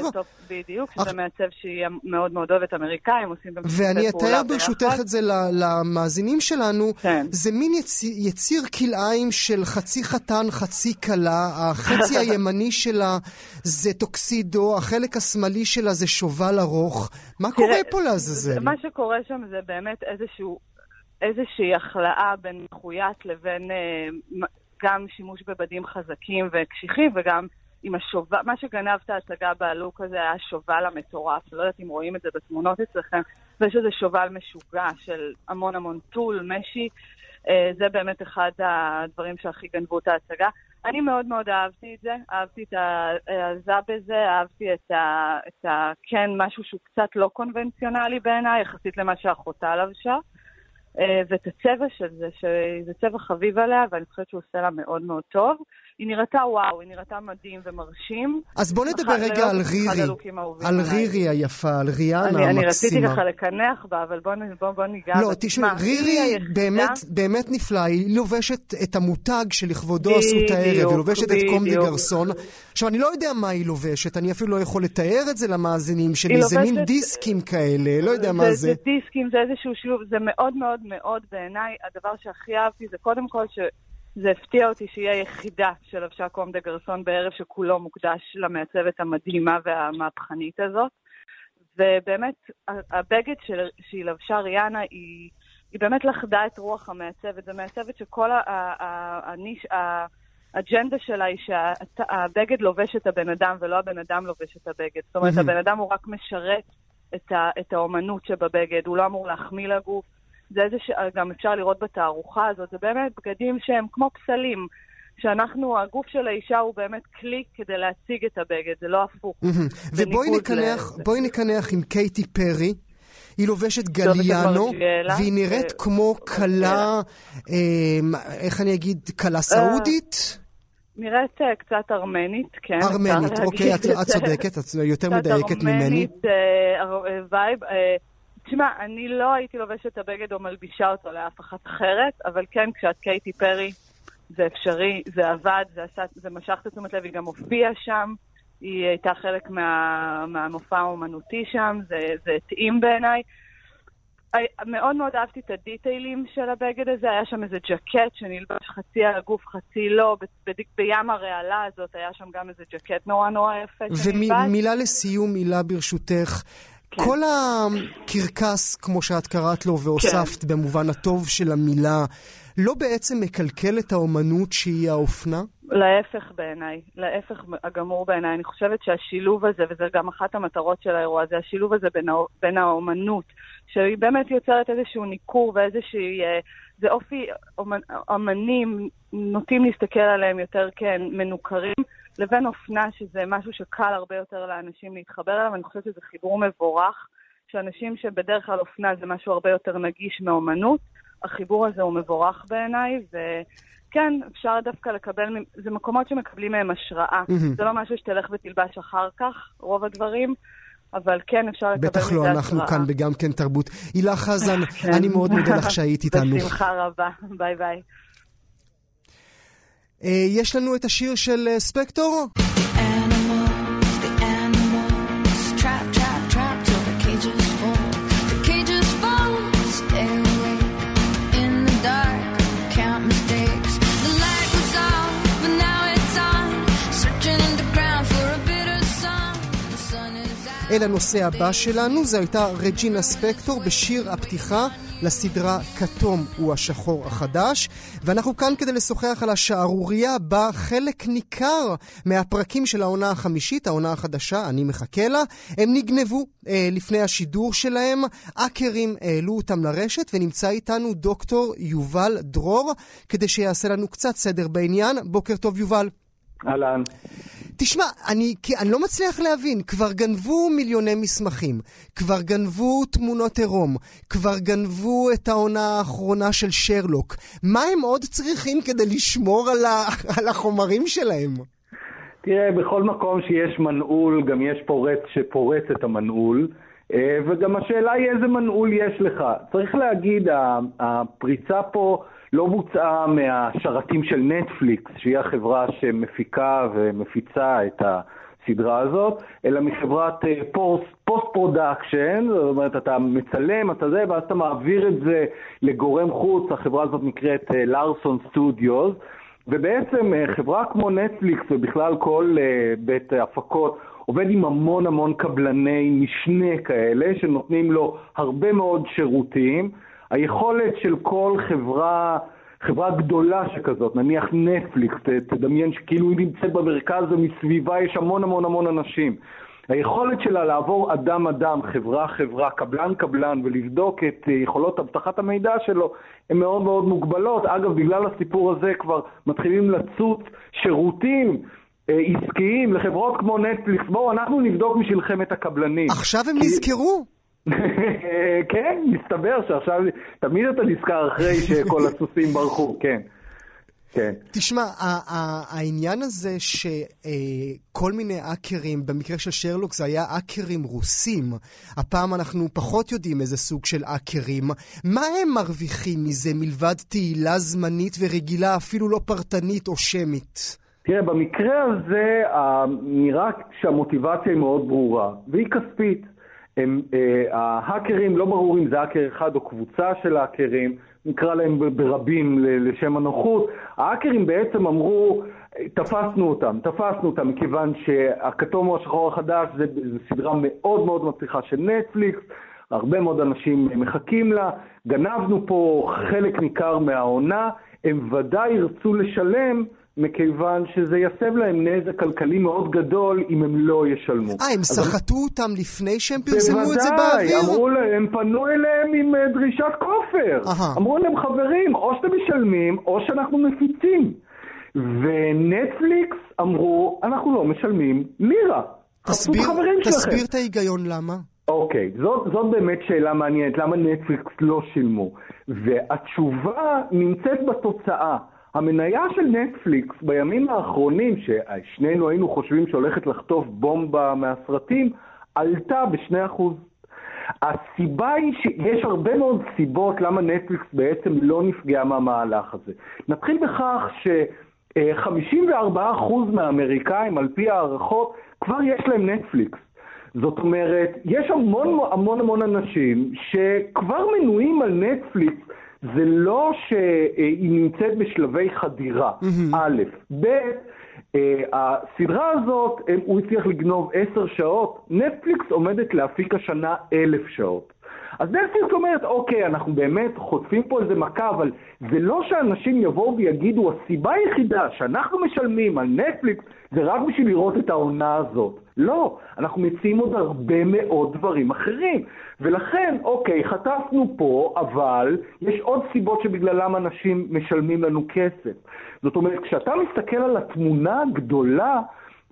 בדיוק, שזה מעצב שהיא מאוד מאוד אוהבת אמריקאים, עושים גם ואני אתאר ברשותך את זה למאזינים שלנו. כן. זה מין יציר כלאיים של חצי חתן, חצי כלה. החצי [LAUGHS] הימני שלה זה טוקסידו, החלק השמאלי שלה זה שובל ארוך. מה קורה פה לעזאזל? מה שקורה שם זה באמת איזשהו... איזושהי החלאה בין מחויית לבין... אה, גם שימוש בבדים חזקים וקשיחים וגם עם השובל, מה שגנב את ההצגה בלוק הזה היה השובל המטורף, לא יודעת אם רואים את זה בתמונות אצלכם, ויש איזה שובל משוגע של המון המון טול, משי, אה, זה באמת אחד הדברים שהכי גנבו את ההצגה. אני מאוד מאוד אהבתי את זה, אהבתי את העזה בזה, אהבתי את ה... את ה... כן, משהו שהוא קצת לא קונבנציונלי בעיניי, יחסית למה שאחותה לבשה. אה, ואת הצבע של זה, שזה צבע חביב עליה, ואני חושבת שהוא עושה לה מאוד מאוד טוב. היא נראתה וואו, היא נראתה מדהים ומרשים. אז בוא נדבר רגע על רירי, על רירי היפה, על ריאנה המקסימה. אני רציתי ככה לקנח בה, אבל בוא, ניגע. לא, תשמע, רירי באמת, באמת נפלאה, היא לובשת את המותג שלכבודו עשו את הערב, היא לובשת את קום דה גרסון. עכשיו, אני לא יודע מה היא לובשת, אני אפילו לא יכול לתאר את זה למאזינים שלי, זה מין דיסקים כאלה, לא יודע מה זה. זה דיסקים, זה איזשהו שילוב, זה מאוד מאוד מאוד בעיניי, הדבר שהכי אהבתי זה קודם כל ש... זה הפתיע אותי שהיא היחידה שלבשה קום דה גרסון בערב שכולו מוקדש למעצבת המדהימה והמהפכנית הזאת. ובאמת, הבגד של, שהיא לבשה, ריאנה, היא, היא באמת לכדה את רוח המעצבת. זו מעצבת שכל הניש... האג'נדה שלה היא שהבגד לובש את הבן אדם ולא הבן אדם לובש את הבגד. זאת אומרת, הבן אדם הוא רק משרת את, ה, את האומנות שבבגד, הוא לא אמור להחמיא לגוף. זה איזה שגם אפשר לראות בתערוכה הזאת, זה באמת בגדים שהם כמו פסלים. שאנחנו, הגוף של האישה הוא באמת כלי כדי להציג את הבגד, זה לא הפוך. ובואי נקנח. בואי נקנח עם קייטי פרי. היא לובשת גליאנו, והיא נראית כמו כלה, אמ, איך אני אגיד, כלה סעודית? נראית אה, קצת ארמנית, כן. ארמנית, אוקיי, את צודקת, את יותר מדייקת ממני. קצת ארמנית, vibe. תשמע, אני לא הייתי לובשת את הבגד או מלבישה אותו לאף אחת אחרת, אבל כן, כשאת קייטי פרי, זה אפשרי, זה עבד, זה, עשה, זה משך את תשומת לב, היא גם הופיעה שם, היא הייתה חלק מה, מהמופע האומנותי שם, זה, זה התאים בעיניי. מאוד מאוד אהבתי את הדיטיילים של הבגד הזה, היה שם איזה ג'קט שנלבש חצי על הגוף, חצי לא, ב- ב- עם הרעלה הזאת היה שם גם איזה ג'קט נורא נורא יפה. ומילה לסיום, מילה ברשותך. כן. כל הקרקס, כמו שאת קראת לו והוספת כן. במובן הטוב של המילה, לא בעצם מקלקל את האומנות שהיא האופנה? להפך בעיניי, להפך הגמור בעיניי. אני חושבת שהשילוב הזה, וזה גם אחת המטרות של האירוע הזה, השילוב הזה בין, בין האומנות, שהיא באמת יוצרת איזשהו ניכור ואיזושהי... אה, זה אופי, אומנ, אומנים נוטים להסתכל עליהם יותר כמנוכרים. כן, לבין אופנה, שזה משהו שקל הרבה יותר לאנשים להתחבר אליו. אני חושבת שזה חיבור מבורך, שאנשים שבדרך כלל אופנה זה משהו הרבה יותר נגיש מאומנות, החיבור הזה הוא מבורך בעיניי, וכן, אפשר דווקא לקבל, זה מקומות שמקבלים מהם השראה. Mm-hmm. זה לא משהו שתלך ותלבש אחר כך, רוב הדברים. אבל כן, אפשר לקבל מזה השראה. בטח לא, אנחנו כאן בגם כן תרבות. הילה חזן, כן. אני מאוד מודה לך שהיית [LAUGHS] איתנו. בשמחה רבה, ביי ביי. אה, יש לנו את השיר של אה, ספקטור? אל הנושא הבא שלנו, זו הייתה רג'ינה ספקטור בשיר הפתיחה לסדרה כתום הוא השחור החדש, ואנחנו כאן כדי לשוחח על השערורייה בה חלק ניכר מהפרקים של העונה החמישית, העונה החדשה, אני מחכה לה, הם נגנבו אה, לפני השידור שלהם, אקרים העלו אותם לרשת, ונמצא איתנו דוקטור יובל דרור, כדי שיעשה לנו קצת סדר בעניין. בוקר טוב יובל. אהלן. תשמע, אני, אני לא מצליח להבין, כבר גנבו מיליוני מסמכים, כבר גנבו תמונות עירום, כבר גנבו את העונה האחרונה של שרלוק. מה הם עוד צריכים כדי לשמור על, ה, [LAUGHS] על החומרים שלהם? תראה, בכל מקום שיש מנעול, גם יש פורץ שפורץ את המנעול. אה, וגם השאלה היא איזה מנעול יש לך. צריך להגיד, הפריצה פה לא בוצעה מהשרתים של נטפליקס, שהיא החברה שמפיקה ומפיצה את הסדרה הזאת, אלא מחברת אה, post production, זאת אומרת, אתה מצלם, אתה זה, ואז אתה מעביר את זה לגורם חוץ, החברה הזאת נקראת Larson אה, Studios, ובעצם אה, חברה כמו נטפליקס ובכלל כל בית הפקות עובד עם המון המון קבלני משנה כאלה, שנותנים לו הרבה מאוד שירותים. היכולת של כל חברה חברה גדולה שכזאת, נניח נטפליקס, תדמיין שכאילו היא נמצאת במרכז ומסביבה יש המון המון המון אנשים. היכולת שלה לעבור אדם-אדם, חברה-חברה, קבלן-קבלן, ולבדוק את יכולות אבטחת המידע שלו, הן מאוד מאוד מוגבלות. אגב, בגלל הסיפור הזה כבר מתחילים לצוץ שירותים אה, עסקיים לחברות כמו נטפליקס. בואו, אנחנו נבדוק בשבילכם את הקבלנים. עכשיו הם כי... נזכרו? [LAUGHS] כן, מסתבר שעכשיו, תמיד אתה נזכר אחרי שכל הסוסים ברחו, כן. כן. תשמע, העניין הזה שכל מיני האקרים, במקרה של שרלוק זה היה האקרים רוסים, הפעם אנחנו פחות יודעים איזה סוג של האקרים. מה הם מרוויחים מזה מלבד תהילה זמנית ורגילה, אפילו לא פרטנית או שמית? תראה, במקרה הזה נראה שהמוטיבציה היא מאוד ברורה, והיא כספית. הם, אה, ההאקרים, לא ברור אם זה האקר אחד או קבוצה של האקרים, נקרא להם ברבים לשם הנוחות, ההאקרים בעצם אמרו, תפסנו אותם, תפסנו אותם, מכיוון שהכתום או השחור החדש זה, זה סדרה מאוד מאוד מצליחה של נטפליקס, הרבה מאוד אנשים מחכים לה, גנבנו פה חלק ניכר מהעונה, הם ודאי ירצו לשלם מכיוון שזה יסב להם נזק כלכלי מאוד גדול אם הם לא ישלמו. אה, הם סחטו הם... אותם לפני שהם פרסמו את זה באוויר? בוודאי, אמרו להם, הם פנו אליהם עם uh, דרישת כופר. Aha. אמרו להם, חברים, או שאתם משלמים, או שאנחנו מפיצים. ונטפליקס אמרו, אנחנו לא משלמים לירה. תסביר, תסביר את ההיגיון למה. אוקיי, okay, זאת, זאת באמת שאלה מעניינת, למה נטפליקס לא שילמו? והתשובה נמצאת בתוצאה. המניה של נטפליקס בימים האחרונים, ששנינו היינו חושבים שהולכת לחטוף בומבה מהסרטים, עלתה ב-2%. הסיבה היא שיש הרבה מאוד סיבות למה נטפליקס בעצם לא נפגעה מהמהלך הזה. נתחיל בכך ש-54% מהאמריקאים, על פי הערכות, כבר יש להם נטפליקס. זאת אומרת, יש המון המון המון אנשים שכבר מנויים על נטפליקס זה לא שהיא נמצאת בשלבי חדירה, א', ב', אה, הסדרה הזאת, הוא הצליח לגנוב עשר שעות, נטפליקס עומדת להפיק השנה אלף שעות. אז נטפליקס אומרת, אוקיי, אנחנו באמת חוטפים פה איזה מכה, אבל זה לא שאנשים יבואו ויגידו, הסיבה היחידה שאנחנו משלמים על נטפליקס זה רק בשביל לראות את העונה הזאת. לא, אנחנו מציעים עוד הרבה מאוד דברים אחרים. ולכן, אוקיי, חטפנו פה, אבל יש עוד סיבות שבגללם אנשים משלמים לנו כסף. זאת אומרת, כשאתה מסתכל על התמונה הגדולה,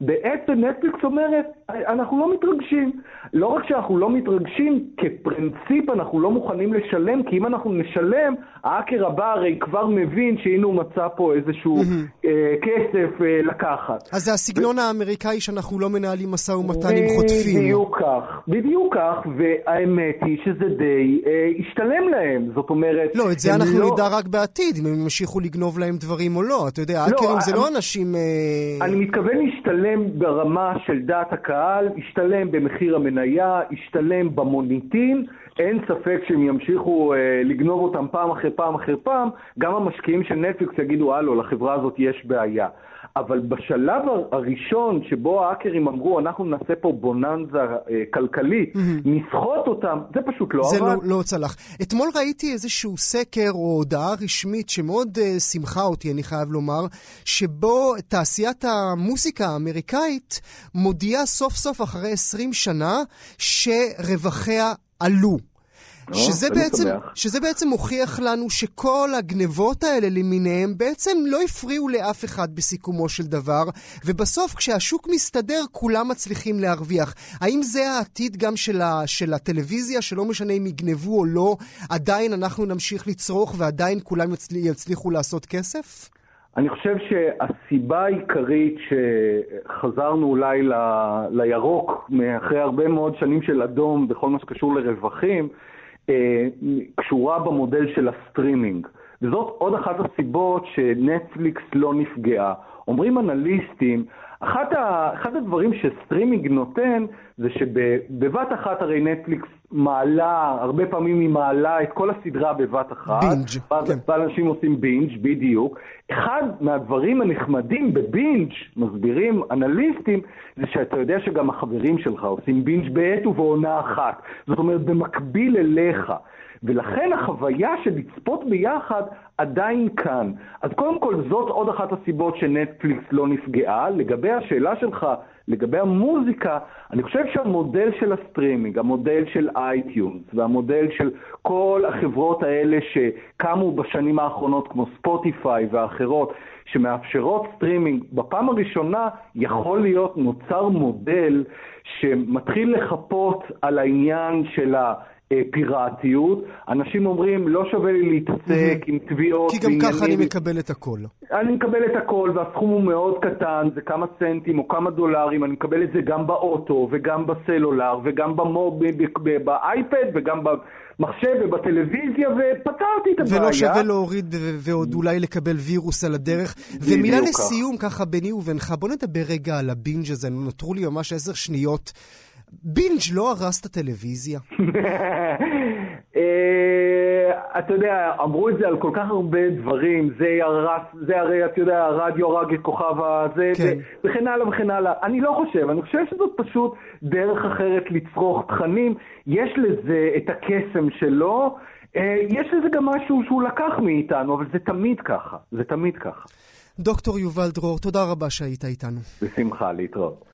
בעצם נטפליקס אומרת, אנחנו לא מתרגשים. לא רק שאנחנו לא מתרגשים, כפרינציפ אנחנו לא מוכנים לשלם, כי אם אנחנו נשלם, האקר הבא הרי כבר מבין שהנה הוא מצא פה איזשהו mm-hmm. אה, כסף אה, לקחת. אז זה הסגנון ו... האמריקאי שאנחנו לא מנהלים משא ומתן עם חוטפים. בדיוק כך, בדיוק כך, והאמת היא שזה די אה, השתלם להם, זאת אומרת... לא, את זה אנחנו לא... נדע רק בעתיד, אם הם ימשיכו לגנוב להם דברים או לא. אתה יודע, האקרים לא, זה אני... לא אנשים... אה... אני מתכוון להשתלם ברמה של דעת הקהל, השתלם במחיר המניה, השתלם במוניטין. אין ספק שהם ימשיכו אה, לגנוב אותם פעם אחרי פעם אחרי פעם, גם המשקיעים של נטפליקס יגידו, הלו, לחברה הזאת יש בעיה. אבל בשלב הראשון שבו האקרים אמרו, אנחנו נעשה פה בוננזה אה, כלכלית, mm-hmm. נסחוט אותם, זה פשוט לא עבד. זה לא, לא צלח. אתמול ראיתי איזשהו סקר או הודעה רשמית שמאוד uh, שמחה אותי, אני חייב לומר, שבו תעשיית המוסיקה האמריקאית מודיעה סוף סוף אחרי 20 שנה שרווחיה עלו. שזה, בעצם, שזה בעצם מוכיח לנו שכל הגנבות האלה למיניהם בעצם לא הפריעו לאף אחד בסיכומו של דבר, ובסוף כשהשוק מסתדר כולם מצליחים להרוויח. האם זה העתיד גם של, ה, של הטלוויזיה, שלא משנה אם יגנבו או לא, עדיין אנחנו נמשיך לצרוך ועדיין כולם יצל, יצליחו לעשות כסף? אני חושב שהסיבה העיקרית שחזרנו אולי ל, לירוק, אחרי הרבה מאוד שנים של אדום בכל מה שקשור לרווחים, קשורה במודל של הסטרימינג. וזאת עוד אחת הסיבות שנטפליקס לא נפגעה. אומרים אנליסטים, אחת ה, אחד הדברים שסטרימינג נותן זה שבבת אחת הרי נטפליקס מעלה, הרבה פעמים היא מעלה את כל הסדרה בבת אחת. בינג', כן. ואנשים עושים בינג', בדיוק. אחד מהדברים הנחמדים בבינג', מסבירים אנליסטים, זה שאתה יודע שגם החברים שלך עושים בינג' בעת ובעונה אחת. זאת אומרת, במקביל אליך. ולכן החוויה של לצפות ביחד עדיין כאן. אז קודם כל, זאת עוד אחת הסיבות שנטפליקס לא נפגעה. לגבי השאלה שלך, לגבי המוזיקה, אני חושב שהמודל של הסטרימינג, המודל של iTunes והמודל של כל החברות האלה שקמו בשנים האחרונות, כמו ספוטיפיי ואחרות, שמאפשרות סטרימינג, בפעם הראשונה יכול להיות נוצר מודל שמתחיל לחפות על העניין של ה... פיראטיות. אנשים אומרים, לא שווה לי להתעסק עם תביעות. כי גם ככה אני מקבל את הכל. אני מקבל את הכל, והסכום הוא מאוד קטן, זה כמה סנטים או כמה דולרים, אני מקבל את זה גם באוטו, וגם בסלולר, וגם באייפד, וגם במחשב ובטלוויזיה, ופתרתי את הבעיה. ולא שווה להוריד ועוד אולי לקבל וירוס על הדרך. ומילה לסיום, ככה ביני ובינך, בוא נדבר רגע על הבינג' הזה, נותרו לי ממש עשר שניות. בינג' לא הרס את הטלוויזיה? [LAUGHS] אתה יודע, אמרו את זה על כל כך הרבה דברים, זה הרס, זה הרי, אתה יודע, הרדיו הרג את כוכב הזה, כן. וכן הלאה וכן הלאה. אני לא חושב, אני חושב שזאת פשוט דרך אחרת לצרוך תכנים. יש לזה את הקסם שלו, יש לזה גם משהו שהוא לקח מאיתנו, אבל זה תמיד ככה, זה תמיד ככה. דוקטור יובל דרור, תודה רבה שהיית איתנו. בשמחה, להתראות.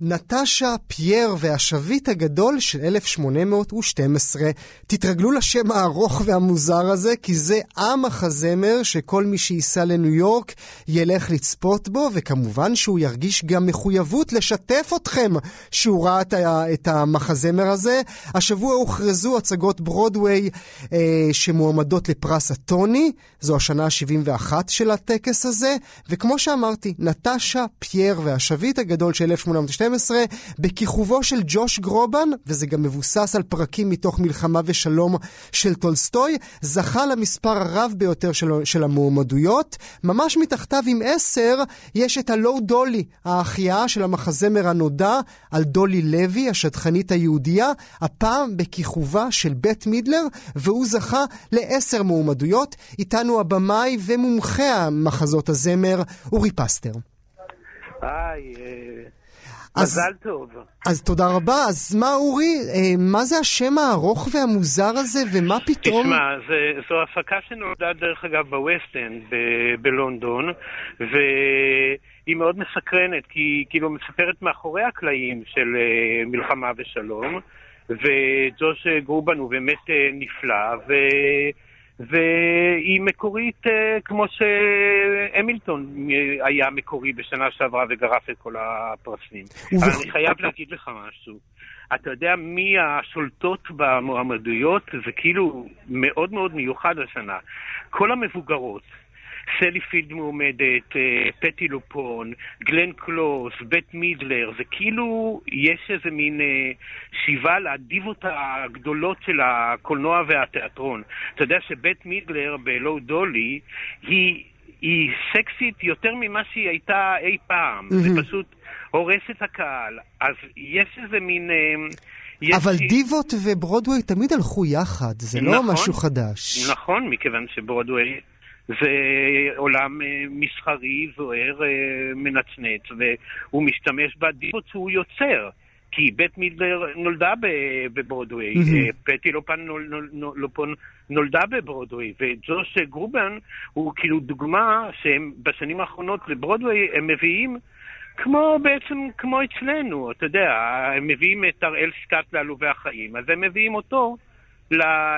נטשה פייר והשביט הגדול של 1812. תתרגלו לשם הארוך והמוזר הזה, כי זה עם החזמר שכל מי שייסע לניו יורק ילך לצפות בו, וכמובן שהוא ירגיש גם מחויבות לשתף אתכם שהוא ראה את המחזמר הזה. השבוע הוכרזו הצגות ברודוויי אה, שמועמדות לפרס הטוני, זו השנה ה-71 של הטקס הזה, וכמו שאמרתי, נטשה פייר והשביט הגדול של 1812 בכיכובו של ג'וש גרובן, וזה גם מבוסס על פרקים מתוך מלחמה ושלום של טולסטוי, זכה למספר הרב ביותר של, של המועמדויות. ממש מתחתיו עם עשר יש את Hello Dolly, ההחייאה של המחזמר הנודע על דולי לוי, השדכנית היהודייה, הפעם בכיכובה של בית מידלר, והוא זכה לעשר מועמדויות. איתנו הבמאי ומומחה המחזות הזמר, אורי פסטר. היי, אז, מזל טוב. אז תודה רבה. אז מה, אורי, אה, מה זה השם הארוך והמוזר הזה, ומה פתאום... תשמע, זה, זו הפקה שנולדה, דרך אגב, בווסט-אנד בלונדון, והיא מאוד מסקרנת, כי היא כאילו מספרת מאחורי הקלעים של אה, מלחמה ושלום, וג'וש גרובן הוא באמת uh, נפלא, ו... והיא מקורית אה, כמו שהמילטון היה מקורי בשנה שעברה וגרף את כל הפרסים. אבל אני חייב להגיד לך משהו. אתה יודע מי השולטות במועמדויות? זה כאילו מאוד מאוד מיוחד השנה. כל המבוגרות. סלי פילד מועמדת, אה, פטי לופון, גלן קלוס, בית מידלר, זה כאילו יש איזה מין אה, שיבה לאדיבות הגדולות של הקולנוע והתיאטרון. אתה יודע שבית מידלר בלואו דולי היא... היא סקסית יותר ממה שהיא הייתה אי פעם. Mm-hmm. זה פשוט הורס את הקהל. אז יש איזה מין... אה, יש אבל ש... דיבות וברודווי תמיד הלכו יחד, זה לא נכון, לא משהו חדש. נכון, מכיוון שברודווי זה עולם אה, מסחרי, זוהר, אה, מנצנץ, והוא משתמש בדיבות שהוא יוצר. כי בית מידלר נולדה בברודווי, אמ-המ. פטי לופון נול, נולדה בברודווי, וג'וש גרובן הוא כאילו דוגמה שהם בשנים האחרונות לברודווי הם מביאים כמו בעצם, כמו אצלנו, אתה יודע, הם מביאים את הראל סקעת לעלובי החיים, אז הם מביאים אותו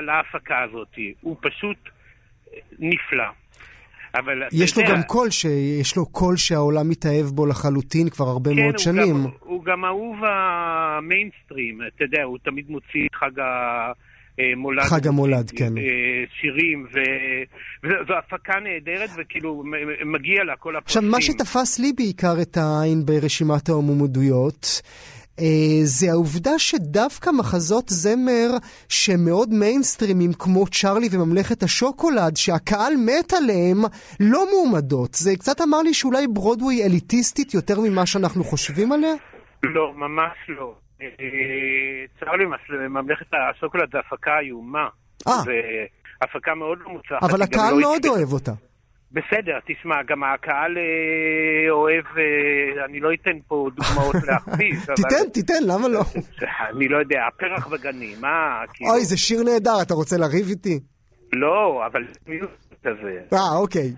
להפקה הזאת. הוא פשוט נפלא. אבל יש לו יודע, גם קול, שיש לו קול שהעולם מתאהב בו לחלוטין כבר הרבה כן, מאוד הוא שנים. כן, הוא, גם אהוב המיינסטרים, אתה יודע, הוא תמיד מוציא חג ה... מולד. חג המולד, כן. שירים, ו... וזו הפקה נהדרת, וכאילו מגיע לה כל הפרסים. עכשיו, מה שתפס לי בעיקר את העין ברשימת המועמדויות, אה, זה העובדה שדווקא מחזות זמר שמאוד מיינסטרימים, כמו צ'ארלי וממלכת השוקולד, שהקהל מת עליהם, לא מועמדות. זה קצת אמר לי שאולי ברודווי אליטיסטית יותר ממה שאנחנו חושבים עליה? לא, ממש לא. אה, צ'ארלי ממלכת השוקולד זה הפקה איומה. אה. הפקה מאוד לא מוצלחת. אבל הקהל לא מאוד אוהב אותה. בסדר, תשמע, גם הקהל אה, אוהב, אה, אני לא אתן פה דוגמאות [LAUGHS] להכפיש, אבל... תיתן, תיתן, למה לא? [LAUGHS] אני לא יודע, הפרח בגנים, מה, כאילו... אוי, זה שיר נהדר, אתה רוצה לריב איתי? לא, אבל מיוט כזה. אה, אוקיי.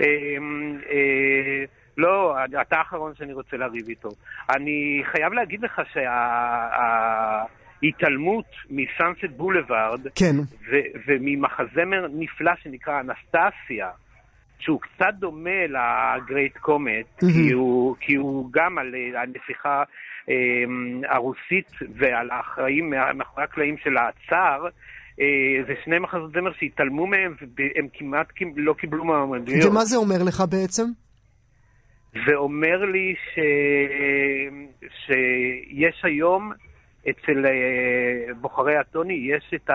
אמ, אה, לא, אתה האחרון שאני רוצה לריב איתו. אני חייב להגיד לך שההתעלמות מסאנסט בולווארד, כן. וממחזמר נפלא שנקרא אנסטסיה, שהוא קצת דומה לגרייט קומט, mm-hmm. כי, כי הוא גם על הנסיכה אמ, הרוסית ועל האחראים מאחורי הקלעים של הצאר, אה, זה שני מחזות זמר שהתעלמו מהם והם כמעט לא קיבלו מועמדויות. ומה זה אומר לך בעצם? זה אומר לי ש... שיש היום אצל אה, בוחרי הטוני, יש את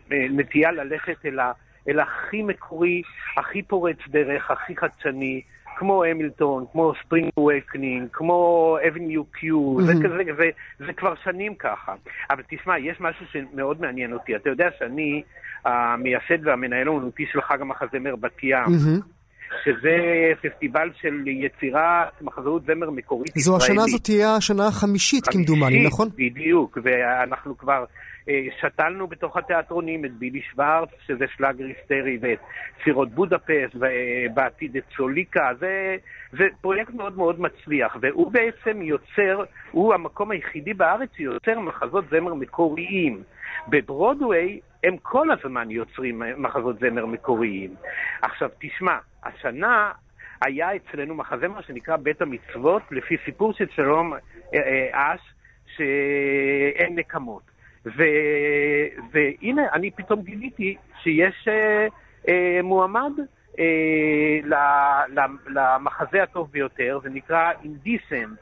הנטייה אה, ללכת אל, ה... אל הכי מקורי, הכי פורץ דרך, הכי חדשני, כמו המילטון, כמו Spring Awakening, כמו Avenue Q, אמ-המ. זה כזה, זה, זה כבר שנים ככה. אבל תשמע, יש משהו שמאוד מעניין אותי. אתה יודע שאני המייסד והמנהל האומנותי של חג המחזמר בת ים. שזה פסטיבל של יצירת מחזאות זמר מקורית זו ישראלית. השנה הזאת תהיה השנה החמישית, כמדומני, נכון? בדיוק, ואנחנו כבר שתלנו בתוך התיאטרונים את בילי שוורץ, שזה שלאגר היסטרי, ואת סירות בודפסט, ובעתיד את סוליקה, זה, זה פרויקט מאוד מאוד מצליח, והוא בעצם יוצר, הוא המקום היחידי בארץ שיוצר מחזות זמר מקוריים. בברודוויי הם כל הזמן יוצרים מחזות זמר מקוריים. עכשיו תשמע, השנה היה אצלנו מחזמר שנקרא בית המצוות, לפי סיפור של שלום אה, אה, אש, שאין נקמות. ו, והנה, אני פתאום גיליתי שיש אה, אה, מועמד אה, למחזה הטוב ביותר, זה נקרא אינדיסנט,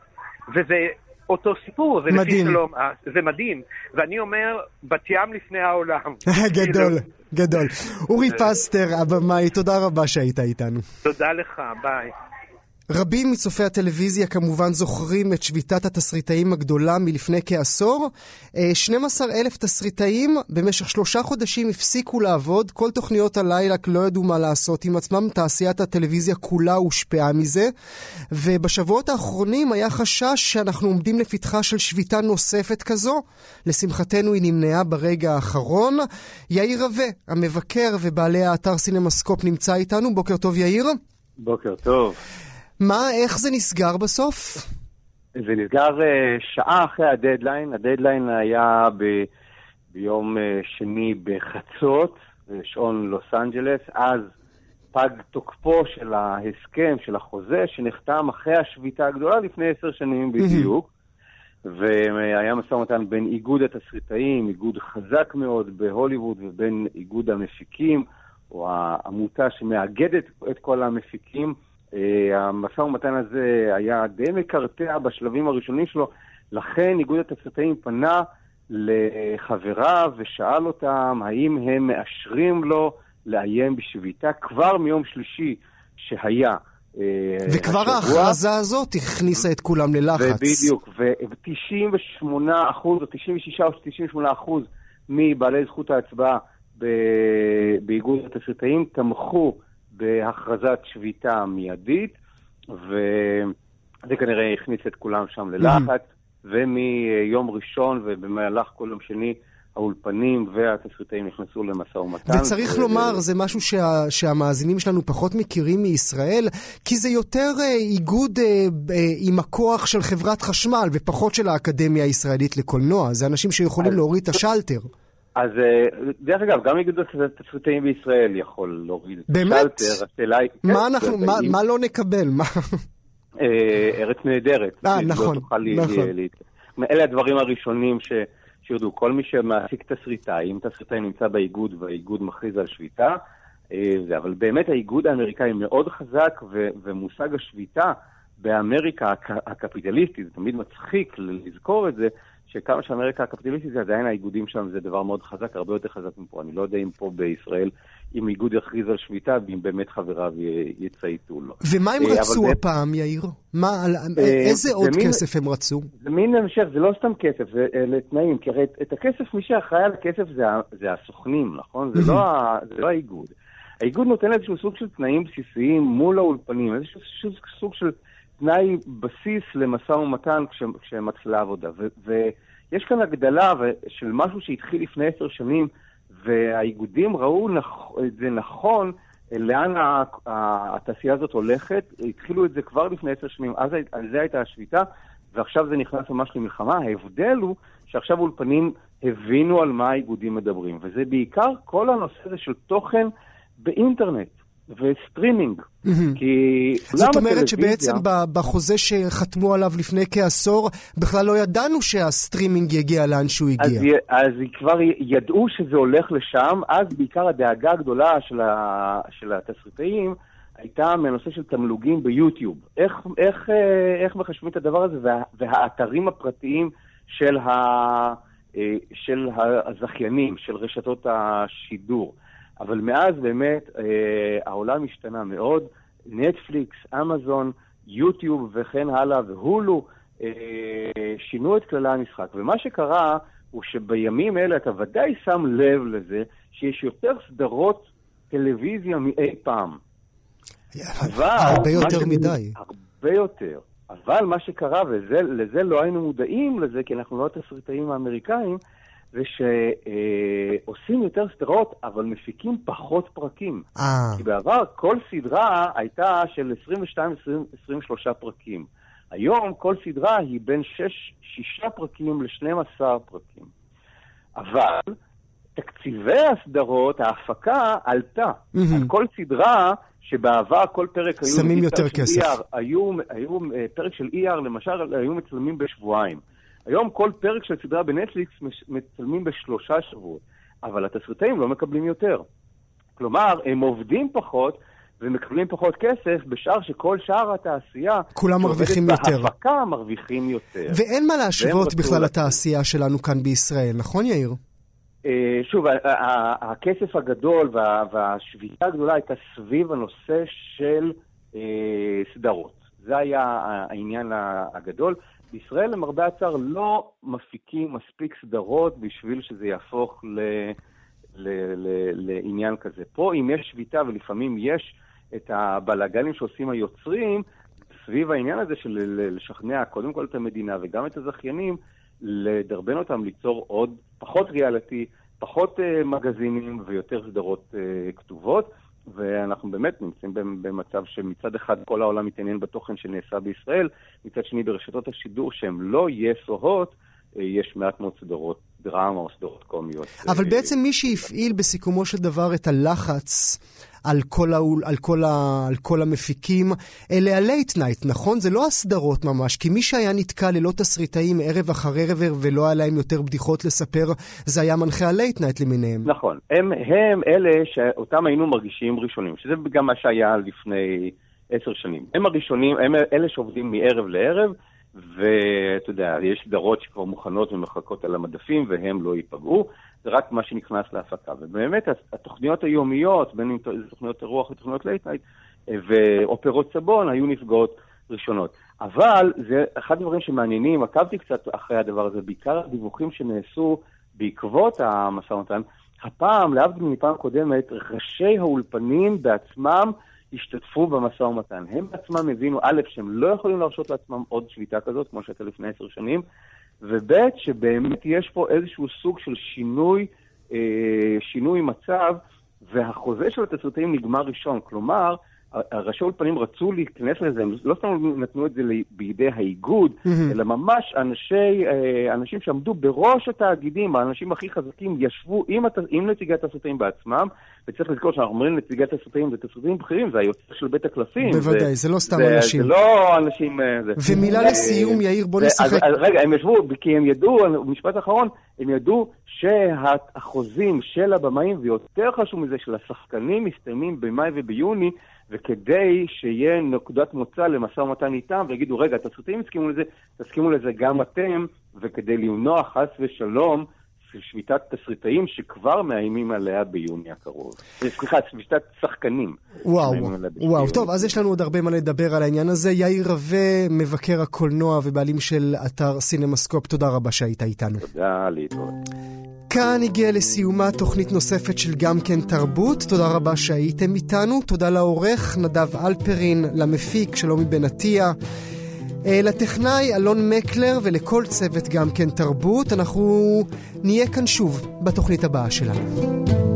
וזה אותו סיפור, זה מדהים. שלום, אה, זה מדהים. ואני אומר, בת ים לפני העולם. [LAUGHS] גדול, גדול. אורי אה. פסטר, הבמאי, תודה רבה שהיית איתנו. תודה לך, ביי. רבים מצופי הטלוויזיה כמובן זוכרים את שביתת התסריטאים הגדולה מלפני כעשור. 12 אה, אלף תסריטאים במשך שלושה חודשים הפסיקו לעבוד, כל תוכניות הלילה לא ידעו מה לעשות עם עצמם, תעשיית הטלוויזיה כולה הושפעה מזה. ובשבועות האחרונים היה חשש שאנחנו עומדים לפתחה של שביתה נוספת כזו. לשמחתנו היא נמנעה ברגע האחרון. יאיר רווה, המבקר ובעלי האתר סינמסקופ נמצא איתנו. בוקר טוב יאיר. בוקר טוב. מה, איך זה נסגר בסוף? זה נסגר אה, שעה אחרי הדדליין. הדדליין היה ב... ביום אה, שני בחצות, שעון לוס אנג'לס. אז פג תוקפו של ההסכם, של החוזה, שנחתם אחרי השביתה הגדולה לפני עשר שנים בדיוק. והיה משא ומתן בין איגוד התסריטאים, איגוד חזק מאוד בהוליווד, ובין איגוד המפיקים, או העמותה שמאגדת את כל המפיקים. אה, המשא ומתן הזה היה די מקרטע בשלבים הראשונים שלו, לכן איגוד התסריטאים פנה לחבריו ושאל אותם האם הם מאשרים לו לאיים בשביתה כבר מיום שלישי שהיה. אה, וכבר השבוע. ההכרזה הזאת הכניסה את כולם ללחץ. בדיוק, ו-98 אחוז, או 96 או 98 אחוז מבעלי זכות ההצבעה באיגוד התסריטאים תמכו בהכרזת שביתה מיידית, וזה כנראה הכניס את כולם שם ללחץ, ומיום ראשון ובמהלך כל יום שני האולפנים והתסריטאים נכנסו למשא ומתן. וצריך ו... לומר, זה משהו שה, שהמאזינים שלנו פחות מכירים מישראל, כי זה יותר אה, איגוד אה, אה, עם הכוח של חברת חשמל ופחות של האקדמיה הישראלית לקולנוע. זה אנשים שיכולים אז... להוריד את השלטר. אז אה, דרך אגב, גם איגוד התסריטאים בישראל יכול להוריד את השלטר. השאלה היא... מה כן, אנחנו, מה, מה לא נקבל? מה? אה, ארץ נהדרת. אה, נכון, נכון. אלה הדברים הראשונים ש... שירדו. כל מי שמעסיק תסריטאי, אם תסריטאי נמצא באיגוד והאיגוד מכריז על שביתה, אה, זה, אבל באמת האיגוד האמריקאי מאוד חזק, ו, ומושג השביתה באמריקה הקפיטליסטית, זה תמיד מצחיק לזכור את זה, שכמה שאמריקה הקפיטליסטית זה עדיין האיגודים שם זה דבר מאוד חזק, הרבה יותר חזק מפה. אני לא יודע אם פה בישראל, אם איגוד יכריז על שביתה, ואם באמת חבריו יצייתו לו. ומה הם אה, רצו הפעם, יאיר? מה, אה, איזה עוד כסף הם רצו? זה מין המשך, זה לא סתם כסף, זה תנאים. כי הרי את הכסף, מי שאחראי על הכסף זה הסוכנים, נכון? זה לא, לא האיגוד. האיגוד נותן איזשהו סוג של תנאים בסיסיים מול האולפנים, איזשהו סוג של תנאי בסיס למשא ומתן מתחילה עבודה. ויש כאן הגדלה של משהו שהתחיל לפני עשר שנים, והאיגודים ראו את זה נכון, לאן התעשייה הזאת הולכת. התחילו את זה כבר לפני עשר שנים, אז על זה הייתה השביתה, ועכשיו זה נכנס ממש למלחמה. ההבדל הוא שעכשיו אולפנים הבינו על מה האיגודים מדברים, וזה בעיקר כל הנושא הזה של תוכן באינטרנט. וסטרימינג. כי זאת אומרת שבעצם בחוזה שחתמו עליו לפני כעשור, בכלל לא ידענו שהסטרימינג יגיע לאן שהוא הגיע. אז, אז כבר ידעו שזה הולך לשם, אז בעיקר הדאגה הגדולה של, ה, של התסריטאים הייתה מהנושא של תמלוגים ביוטיוב. איך, איך, אה, איך מחשבים את הדבר הזה, וה, והאתרים הפרטיים של, ה, אה, של הזכיינים, של רשתות השידור. אבל מאז באמת אה, העולם השתנה מאוד. נטפליקס, אמזון, יוטיוב וכן הלאה והולו אה, שינו את כללי המשחק. ומה שקרה הוא שבימים אלה אתה ודאי שם לב לזה שיש יותר סדרות טלוויזיה מאי פעם. אבל... הרבה יותר מדי. הרבה יותר. אבל מה שקרה, ולזה לא היינו מודעים לזה, כי אנחנו לא התסריטאים האמריקאים, זה שעושים יותר סדרות, אבל מפיקים פחות פרקים. אה. כי בעבר כל סדרה הייתה של 22-23 פרקים. היום כל סדרה היא בין 6 פרקים ל-12 פרקים. אבל תקציבי הסדרות, ההפקה עלתה. Mm-hmm. על כל סדרה שבעבר כל פרק היו... שמים יותר כסף. ER, היו, היו, אה, פרק של ER למשל, היו מצלמים בשבועיים. היום כל פרק של סדרה בנטפליקס מצלמים בשלושה שבועות, אבל התסריטאים לא מקבלים יותר. כלומר, הם עובדים פחות ומקבלים פחות כסף, בשאר שכל שאר התעשייה... כולם מרוויחים יותר. בהפקה מרוויחים יותר. ואין מה להשוות בכלל לתעשייה שלנו כאן בישראל, נכון יאיר? אה, שוב, הכסף הגדול והשביתה הגדולה הייתה סביב הנושא של אה, סדרות. זה היה העניין הגדול. בישראל, למרבה הצער, לא מפיקים מספיק סדרות בשביל שזה יהפוך ל... ל... ל... לעניין כזה. פה, אם יש שביתה, ולפעמים יש את הבלאגנים שעושים היוצרים, סביב העניין הזה של לשכנע קודם כל את המדינה וגם את הזכיינים, לדרבן אותם ליצור עוד, פחות ריאליטי, פחות uh, מגזינים ויותר סדרות uh, כתובות. ואנחנו באמת נמצאים במצב שמצד אחד כל העולם מתעניין בתוכן שנעשה בישראל, מצד שני ברשתות השידור שהן לא yes או אה, יש מעט מאוד סדרות דרמה או סדרות קומיות. אבל אה, בעצם מי שהפעיל בסיכומו של דבר את הלחץ על כל, האול, על כל, ה, על כל המפיקים, אלה ה late night, נכון? זה לא הסדרות ממש, כי מי שהיה נתקע ללא תסריטאים ערב אחרי ערב ולא היה להם יותר בדיחות לספר, זה היה מנחה ה late night למיניהם. נכון, הם, הם אלה שאותם היינו מרגישים ראשונים, שזה גם מה שהיה לפני עשר שנים. הם הראשונים, הם אלה שעובדים מערב לערב. ואתה יודע, יש סדרות שכבר מוכנות ומחכות על המדפים והם לא ייפגעו, זה רק מה שנכנס להפקה. ובאמת התוכניות היומיות, בין אם זה תוכניות אירוח ותוכניות late night, ואופרות סבון היו נפגעות ראשונות. אבל זה אחד הדברים שמעניינים, עקבתי קצת אחרי הדבר הזה, בעיקר הדיווחים שנעשו בעקבות המשא ומתן. הפעם, להבדיל מפעם קודמת, ראשי האולפנים בעצמם השתתפו במשא ומתן. הם בעצמם הבינו, א', שהם לא יכולים להרשות לעצמם עוד שביתה כזאת, כמו שהייתה לפני עשר שנים, וב', שבאמת יש פה איזשהו סוג של שינוי, אה, שינוי מצב, והחוזה של התסריטאים נגמר ראשון. כלומר, ראשי האולפנים רצו להיכנס לזה, הם לא סתם נתנו את זה בידי האיגוד, mm-hmm. אלא ממש אנשי, אה, אנשים שעמדו בראש התאגידים, האנשים הכי חזקים, ישבו עם. עם נציגי התסריטאים בעצמם, וצריך לזכור שאנחנו אומרים נציגי התסריטאים, זה תסריטאים בכירים, זה היוצא של בית הקלפים. בוודאי, זה, זה לא סתם זה, אנשים. זה לא אנשים... אה, זה. ומילה לסיום, יאיר, בוא נשחק. אז, אז רגע, הם ישבו, כי הם ידעו, משפט אחרון, הם ידעו שהחוזים של הבמאים, ויותר חשוב מזה, של השחקנים, מסתיימים במאי וביוני, וכדי שיהיה נקודת מוצא למשא ומתן איתם, ויגידו, רגע, התסריטאים הסכימו לזה, תסכימו לזה גם אתם, וכדי למנוע חס ושלום שביתת תסריטאים שכבר מאיימים עליה ביוני הקרוב. סליחה, שביתת שחקנים. וואו, וואו. טוב, אז יש לנו עוד הרבה מה לדבר על העניין הזה. יאיר רווה, מבקר הקולנוע ובעלים של אתר סינמסקופ, תודה רבה שהיית איתנו. תודה, להתראות. כאן הגיעה לסיומה תוכנית נוספת של גם כן תרבות. תודה רבה שהייתם איתנו. תודה לעורך נדב אלפרין, למפיק שלומי בן עטיה. אה, לטכנאי אלון מקלר ולכל צוות גם כן תרבות. אנחנו נהיה כאן שוב בתוכנית הבאה שלנו.